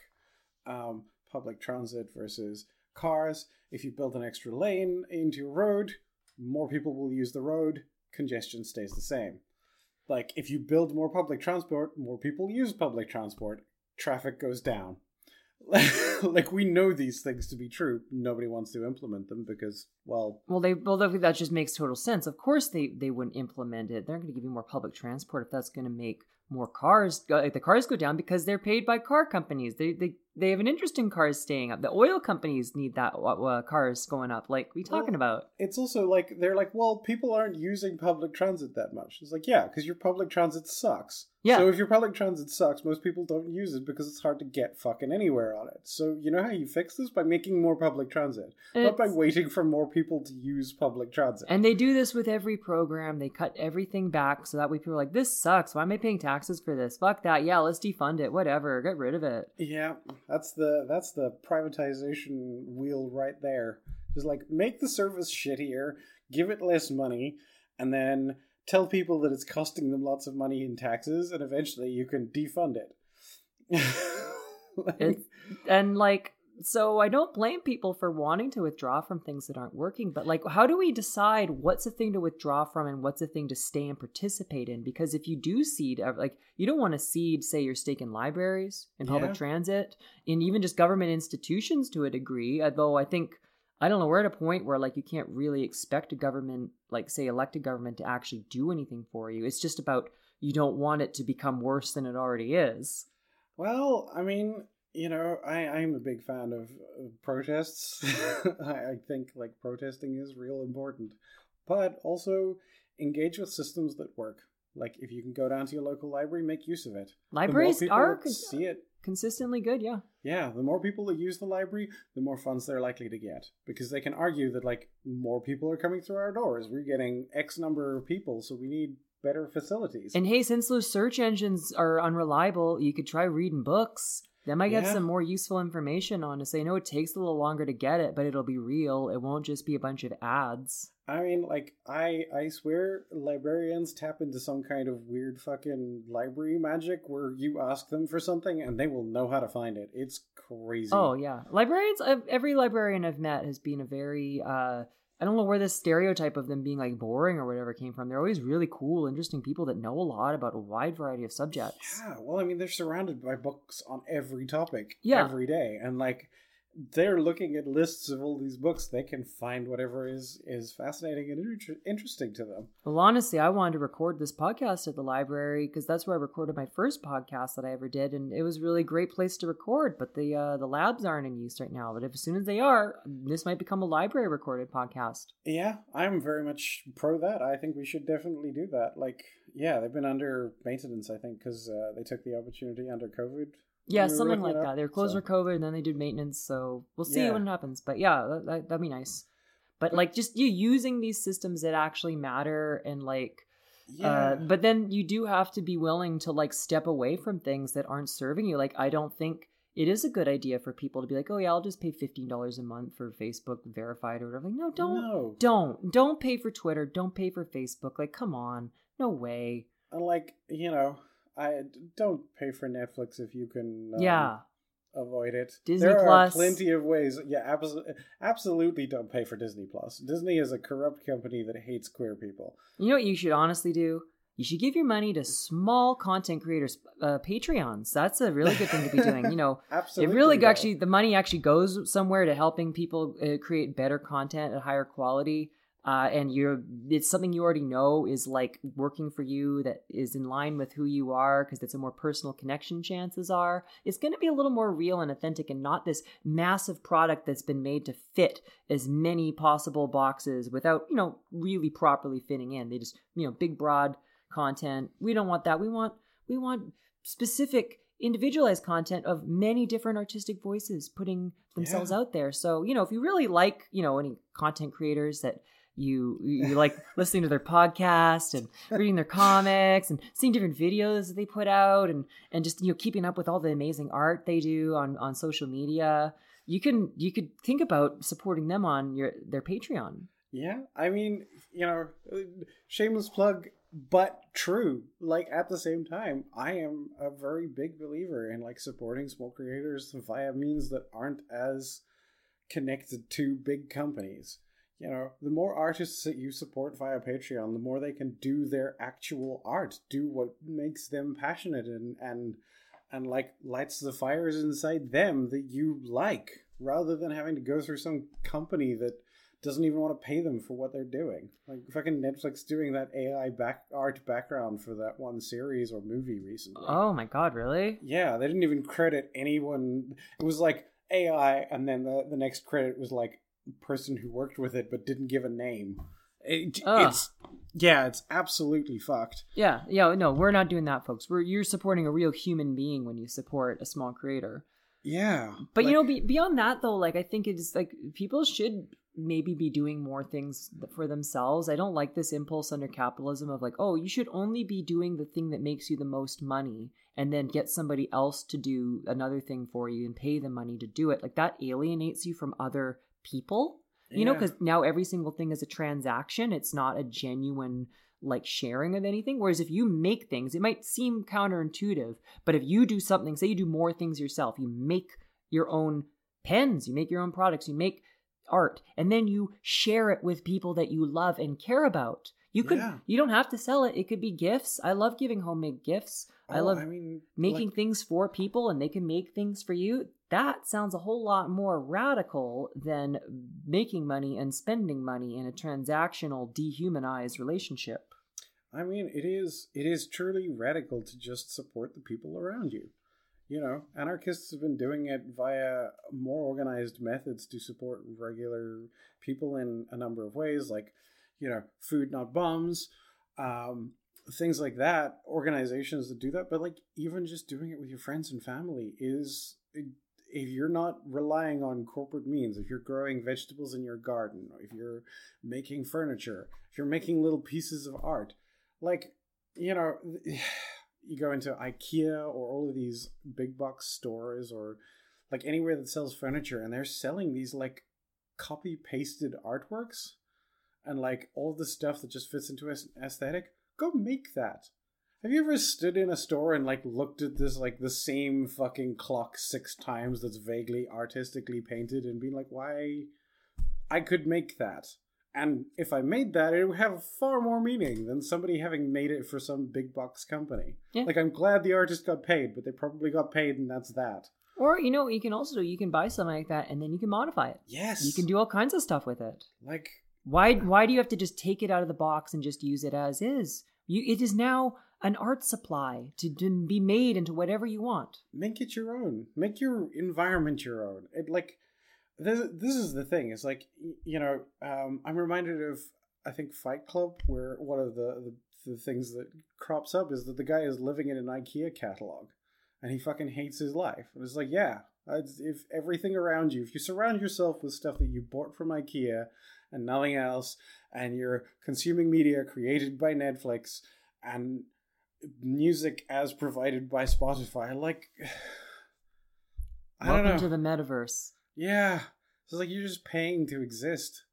um, public transit versus cars. If you build an extra lane into your road, more people will use the road. Congestion stays the same. Like if you build more public transport, more people use public transport. Traffic goes down. like we know these things to be true. Nobody wants to implement them because, well, Well, they well that just makes total sense. Of course, they they wouldn't implement it. They're going to give you more public transport if that's going to make more cars like the cars go down because they're paid by car companies they they they have an interest in cars staying up the oil companies need that uh, cars going up like we talking Well, about It's also like they're like, well, people aren't using public transit that much. It's like, yeah, because your public transit sucks. Yeah. So if your public transit sucks, most people don't use it because it's hard to get fucking anywhere on it. So you know how you fix this? By making more public transit, not by waiting for more people to use public transit. and they do this with every program. They cut everything back so that way people are like this sucks. Why am i paying taxes for this? Fuck that. Yeah let's defund it. Whatever. Get rid of it. Yeah, that's the that's the privatization wheel right there. Just like make the service shittier, give it less money, and then tell people that it's costing them lots of money in taxes, and eventually you can defund it. Like, and like, so I don't blame people for wanting to withdraw from things that aren't working, but like, how do we decide what's a thing to withdraw from and what's a thing to stay and participate in? Because if you do cede, like, you don't want to cede, say, your stake in libraries, in public Yeah. transit, in even just government institutions to a degree. Although I think, I don't know, we're at a point where like you can't really expect a government, like, say, elected government to actually do anything for you. It's just about you don't want it to become worse than it already is. well, I mean, you know, I I'm a big fan of, protests. I, I think like protesting is real important, but also engage with systems that work. Like if you can go down to your local library, make use of it. Libraries are see it consistently good, yeah. Yeah, the more people that use the library, the more funds they're likely to get. Because they can argue that, like, more people are coming through our doors. We're getting X number of people, so we need better facilities. And hey, since those search engines are unreliable, you could try reading books. That might get Yeah. some more useful information on to say, no, it takes a little longer to get it, but it'll be real. It won't just be a bunch of ads. I mean, like, I I swear librarians tap into some kind of weird fucking library magic where you ask them for something and they will know how to find it. It's crazy. Oh, yeah. Librarians, I've- every librarian I've met has been a very, uh, I don't know where this stereotype of them being like boring or whatever came from. They're always really cool, interesting people that know a lot about a wide variety of subjects. Yeah, well, I mean, they're surrounded by books on every topic Yeah. every day, and like they're looking at lists of all these books. They can find whatever is is fascinating and inter- interesting to them. Well, honestly, I wanted to record this podcast at the library because that's where I recorded my first podcast that I ever did, and it was a really great place to record. But the uh, the labs aren't in use right now. But if, as soon as they are, this might become a library recorded podcast. Yeah, I'm very much pro that. I think we should definitely do that. Like, yeah, they've been under maintenance, I think, because uh, they took the opportunity under COVID. Yeah, something like up, that. They were closed so- for COVID, and then they did maintenance. So we'll see Yeah. when it happens. But yeah, that, that, that'd be nice. But like, just you using these systems that actually matter and like Yeah, Uh, but then you do have to be willing to like step away from things that aren't serving you. Like I don't think it is a good idea for people to be like, oh yeah, I'll just pay fifteen dollars a month for Facebook verified or whatever. Like, no, don't, No. don't, don't pay for Twitter. Don't pay for Facebook. Like, come on, no way. And like, you know, I don't pay for Netflix if you can. Um, yeah, avoid it. Disney there Plus. are plenty of ways. Yeah, absolutely, absolutely don't pay for Disney Plus. Disney is a corrupt company that hates queer people. you know what you should honestly do. You should give your money to small content creators, uh, Patreons. That's a really good thing to be doing. You know, Absolutely, it really though. actually the money actually goes somewhere to helping people uh, create better content at higher quality uh, and you're it's something you already know is like working for you that is in line with who you are because it's a more personal connection chances are. It's going to be a little more real and authentic and not this massive product that's been made to fit as many possible boxes without you know really properly fitting in. They just you know big broad content. We don't want that. We want we want specific individualized content of many different artistic voices putting themselves Yeah. out there. So you know if you really like you know any content creators that you you like listening to their podcast and reading their comics and seeing different videos that they put out and and just you know keeping up with all the amazing art they do on on social media you can you could think about supporting them on your their patreon Yeah, I mean, you know, uh, shameless plug, but true. Like at the same time, I am a very big believer in like supporting small creators via means that aren't as connected to big companies. You know, the more artists that you support via Patreon, the more they can do their actual art, do what makes them passionate and and and like lights the fires inside them that you like, rather than having to go through some company that doesn't even want to pay them for what they're doing. Like fucking Netflix doing that AI back art background for that one series or movie recently. Oh my god, really? Yeah, they didn't even credit anyone. It was like AI, and then the the next credit was like person who worked with it but didn't give a name. It, it's yeah, it's absolutely fucked. Yeah, yeah, no, we're not doing that, folks. We're you're supporting a real human being when you support a small creator. Yeah, But you know, be, beyond that though, like I think it's like people should maybe be doing more things for themselves. I don't like this impulse under capitalism of like, oh, you should only be doing the thing that makes you the most money and then get somebody else to do another thing for you and pay them money to do it. Like that alienates you from other people. You know, because now every single thing is a transaction. It's not a genuine like sharing of anything. Whereas if you make things, it might seem counterintuitive, but if you do something, say you do more things yourself, you make your own pens, you make your own products, you make art, and then you share it with people that you love and care about. You could Yeah. you don't have to sell it. It could be gifts. I love giving homemade gifts. I Oh, love I mean, making like, things for people and they can make things for you. That sounds a whole lot more radical than making money and spending money in a transactional, dehumanized relationship. I mean, it is it is truly radical to just support the people around you. You know, anarchists have been doing it via more organized methods to support regular people in a number of ways, like you know, food not bombs, um, things like that. Organizations that do that, but like even just doing it with your friends and family is if you're not relying on corporate means, if you're growing vegetables in your garden, if you're making furniture, if you're making little pieces of art, like you know you go into ikea or all of these big box stores or like anywhere that sells furniture and they're selling these like copy pasted artworks and like all the stuff that just fits into an aesthetic go make that have you ever stood in a store and like looked at this like the same fucking clock six times that's vaguely artistically painted and been like why i could make that and if I made that, it would have far more meaning than somebody having made it for some big box company. Yeah. Like, I'm glad the artist got paid, but they probably got paid, and that's that. Or you know, what you can also do you can buy something like that and then you can modify it. Yes. You can do all kinds of stuff with it. Like, Why why do you have to just take it out of the box and just use it as is? You it is now an art supply to, to be made into whatever you want. make it your own. Make your environment your own. It, like, this, this is the thing. It's like, you know, um, I'm reminded of, I think, Fight Club, where one of the, the, the things that crops up is that the guy is living in an IKEA catalog and he fucking hates his life. And it's like, yeah, if everything around you, if you surround yourself with stuff that you bought from IKEA and nothing else, and you're consuming media created by Netflix and music as provided by Spotify, like, I don't Welcome know. to the metaverse. Yeah. So it's like you're just paying to exist.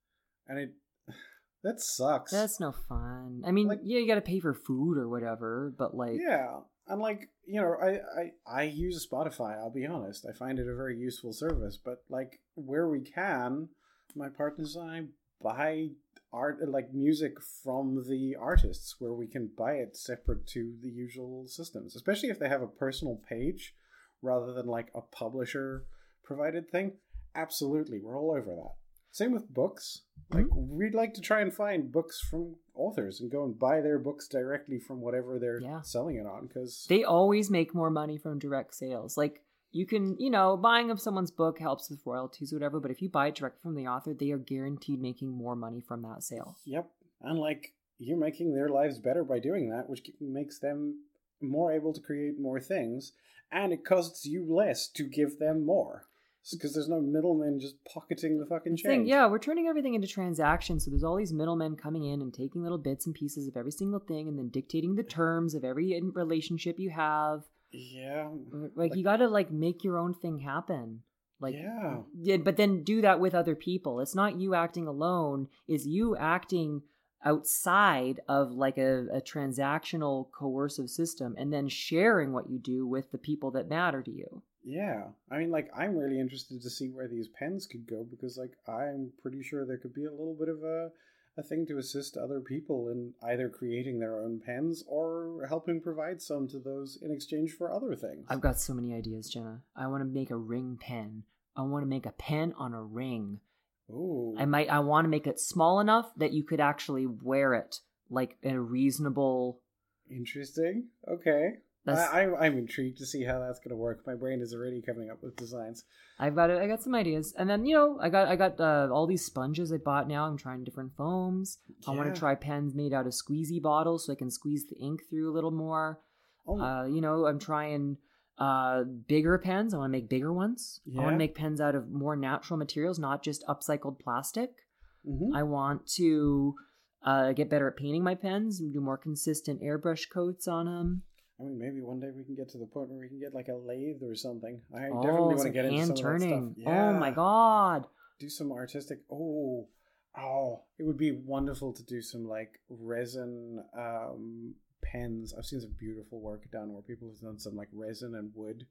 And it that sucks. That's no fun. I mean, Like- yeah, you got to pay for food or whatever, but like, yeah. And like, you know, I, I I use Spotify, I'll be honest. I find it a very useful service, but like where we can, my partners and I buy art like music from the artists where we can buy it separate to the usual systems, especially if they have a personal page rather than like a publisher provided thing. Absolutely, we're all over that. Same with books. Mm-hmm. Like we'd like to try and find books from authors and go and buy their books directly from whatever they're Yeah. selling it on because they always make more money from direct sales. Like you can, you know, buying of someone's book helps with royalties or whatever, but if you buy it direct from the author, they are guaranteed making more money from that sale. Yep. And like you're making their lives better by doing that, which makes them more able to create more things, and it costs you less to give them more because there's no middlemen just pocketing the fucking Thing, change. yeah, we're turning everything into transactions. So there's all these middlemen coming in and taking little bits and pieces of every single thing and then dictating the terms of every relationship you have. Yeah. Like, Like- you got to like make your own thing happen. Like Yeah. yeah, but then do that with other people. It's not you acting alone. Is you acting outside of like a, a transactional coercive system and then sharing what you do with the people that matter to you. Yeah. I mean, like, I'm really interested to see where these pens could go because, like, I'm pretty sure there could be a little bit of a, a thing to assist other people in either creating their own pens or helping provide some to those in exchange for other things. I've got so many ideas, Jenna. I want to make a ring pen. I want to make a pen on a ring. Ooh. I might I want to make it small enough that you could actually wear it like in a reasonable Interesting. Okay. That's I, I'm, intrigued to see how that's going to work. My brain is already coming up with designs. I've got I got some ideas. And then, you know, I got I got uh, all these sponges I bought now. I'm trying different foams. I want to try pens made out of squeezy bottles so I can squeeze the ink through a little more. Oh, Uh, you know, I'm trying uh bigger pens. I want to make bigger ones. I want to make pens out of more natural materials, not just upcycled plastic. mhm. I want to uh, get better at painting my pens and do more consistent airbrush coats on them. I mean, maybe one day we can get to the point where we can get like a lathe or something. I oh, definitely want to get into some of that turning. stuff. Oh my god. Do some artistic. Oh, oh, it would be wonderful to do some like resin um, pens. I've seen some beautiful work done where people have done some like resin and wood,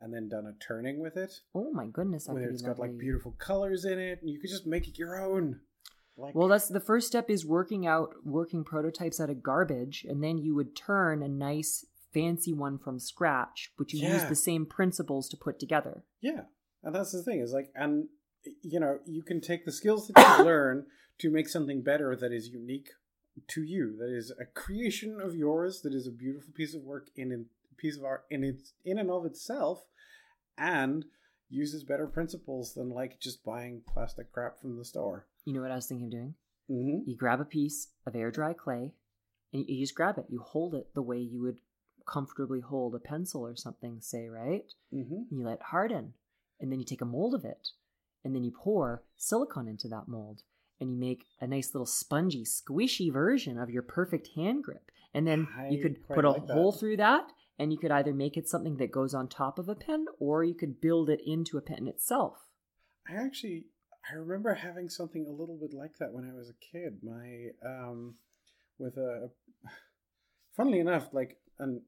and then done a turning with it. Oh my goodness. Where it's got like beautiful colors in it, and you could just make it your own. Like, Well, that's the first step is working out working prototypes out of garbage, and then you would turn a nice fancy one from scratch, but you use the same principles to put together. Yeah, and that's the thing is like, and you know, you can take the skills that you learn to make something better that is unique to you. That is a creation of yours. That is a beautiful piece of work in a piece of art in its in and of itself, and uses better principles than like just buying plastic crap from the store. You know what I was thinking of doing? Mm-hmm. You grab a piece of air dry clay, and you just grab it. You hold it the way you would comfortably hold a pencil or something, say, right? Mm-hmm. and you let it harden and then you take a mold of it and then you pour silicone into that mold and you make a nice little spongy squishy version of your perfect hand grip and then you could put a like that. hole through that and you could either make it something that goes on top of a pen or you could build it into a pen itself I actually I remember having something a little bit like that when I was a kid. My um with a funnily enough, like and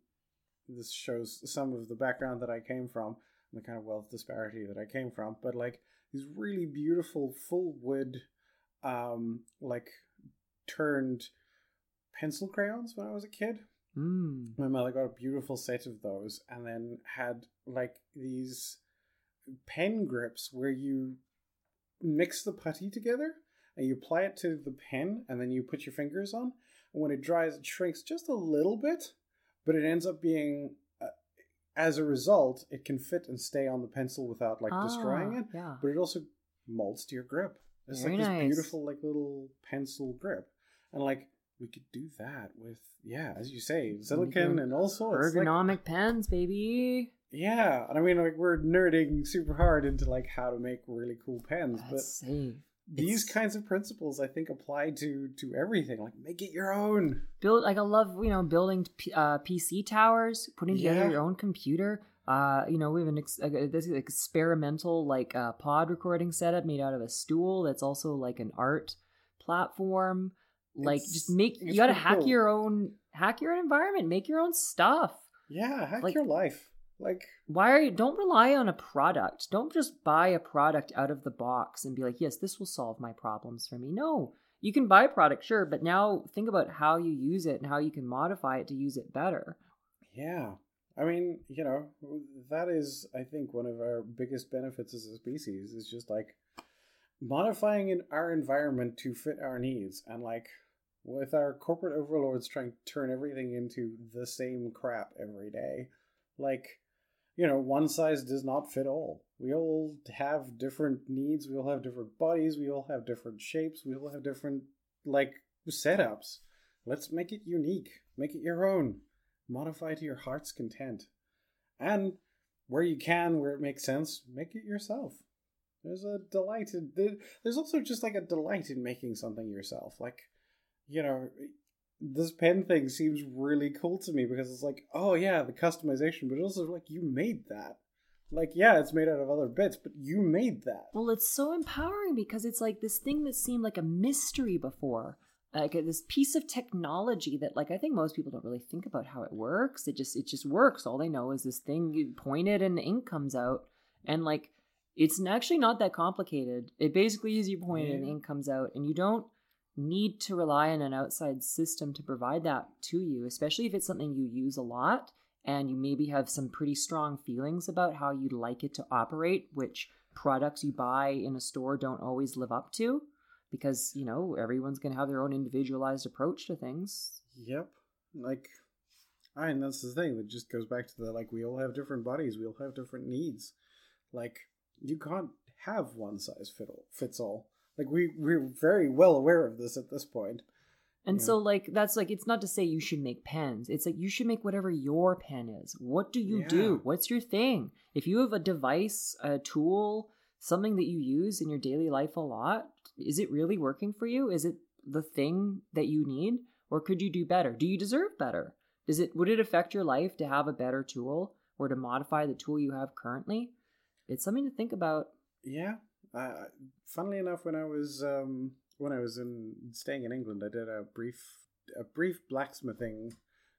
this shows some of the background that I came from, and the kind of wealth disparity that I came from, but like these really beautiful full wood um like turned pencil crayons when I was a kid. mm. My mother got a beautiful set of those and then had like these pen grips where you mix the putty together and you apply it to the pen and then you put your fingers on. And when it dries, it shrinks just a little bit, but it ends up being, uh, as a result, it can fit and stay on the pencil without like destroying Ah, it. yeah But it also molds to your grip. It's Very like this nice. beautiful, like little pencil grip, and like we could do that with yeah, as you say, silicon and all sorts. Like, ergonomic pens baby yeah, and I mean, like we're nerding super hard into like how to make really cool pens, but Let's see. These It's- kinds of principles, I think, apply to to everything. Like, make it your own. build like I love you know building P- uh, PC towers, putting together Yeah. your own computer. Uh, you know we have an ex- uh, this is experimental like uh, pod recording setup made out of a stool that's also like an art platform. Like It's- just make you got to hack cool. your own hack your own environment, make your own stuff. Yeah, hack Like- your life. Like, Why are you don't rely on a product. Don't just buy a product out of the box and be like, "Yes, this will solve my problems for me." No. You can buy a product, sure, but now think about how you use it and how you can modify it to use it better. yeah. I mean, you know, that is, I think, one of our biggest benefits as a species is just like modifying in our environment to fit our needs. And like with our corporate overlords trying to turn everything into the same crap every day, like, you know, one size does not fit all. We all have different needs, we all have different bodies, we all have different shapes, we all have different, like, setups. Let's make it unique, make it your own, modify to your heart's content. And where you can, where it makes sense, make it yourself. There's a delight in there's also just like a delight in making something yourself. Like, you know, this pen thing seems really cool to me because it's like, oh yeah, the customization, but also like you made that. Like, yeah, it's made out of other bits, but you made that. Well, it's so empowering because it's like this thing that seemed like a mystery before. Like uh, this piece of technology that like I think most people don't really think about how it works. It just it just works. All they know is this thing you point it and ink comes out. And like it's actually not that complicated. It basically is you point it and Yeah. ink comes out and you don't need to rely on an outside system to provide that to you, especially if it's something you use a lot and you maybe have some pretty strong feelings about how you'd like it to operate, which products you buy in a store don't always live up to because, you know, everyone's going to have their own individualized approach to things. Yep. Like, I mean, that's the thing. That just goes back to the like, we all have different bodies, we all have different needs. Like, you can't have one size fits all. Like, we, we're very well aware of this at this point. And Yeah. so, like, that's like, it's not to say you should make pens. It's like you should make whatever your pen is. What do you Yeah. do? What's your thing? If you have a device, a tool, something that you use in your daily life a lot, is it really working for you? Is it the thing that you need? Or could you do better? Do you deserve better? Does it would it affect your life to have a better tool or to modify the tool you have currently? It's something to think about. Yeah. Uh, funnily enough, when I was um, when I was in staying in England, I did a brief a brief blacksmithing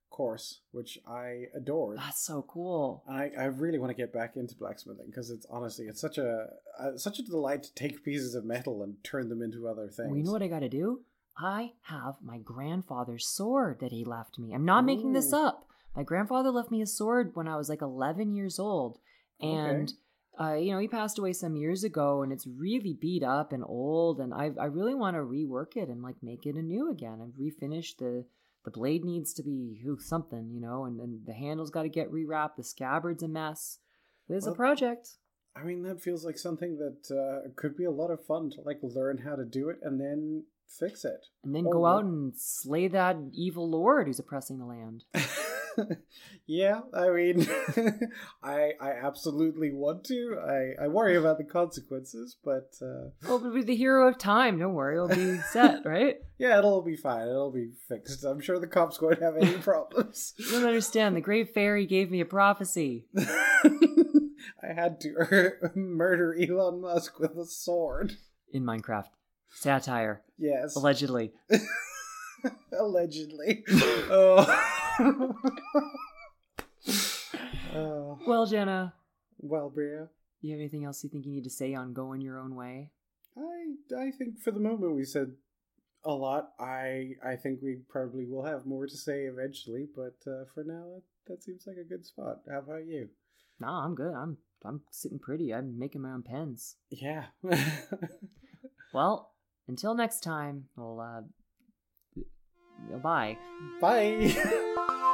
course, which I adored. That's so cool. I, I really want to get back into blacksmithing because it's honestly it's such a uh, such a delight to take pieces of metal and turn them into other things. Well, you know what I got to do? I have my grandfather's sword that he left me. I'm not making this up. My grandfather left me a sword when I was like 11 years old, and uh, you know he passed away some years ago, and it's really beat up and old. And I I really want to rework it and like make it anew again and refinish the. The blade needs to be ooh, something, you know, and then the handle's got to get rewrapped. The scabbard's a mess. There's a project. I mean, that feels like something that uh, could be a lot of fun to like learn how to do it and then fix it. And then Oh, go out and slay that evil lord who's oppressing the land. yeah, I mean, I I absolutely want to. I I worry about the consequences, but uh, Oh, but with the hero of time, don't worry, it'll be set, right? yeah, it'll be fine. It'll be fixed. I'm sure the cops won't have any problems. You don't understand. The great fairy gave me a prophecy. I had to murder Elon Musk with a sword. in Minecraft. Satire, Yes, allegedly. allegedly. oh. oh. Well, Jenna, Well, Bria, do you have anything else you think you need to say on going your own way? I I think for the moment we said a lot. I I think we probably will have more to say eventually, but uh, for now that, that seems like a good spot. How about you? Nah, I'm good. I'm I'm sitting pretty. I'm making my own pens. Yeah. Well, until next time, well, uh, bye. Bye.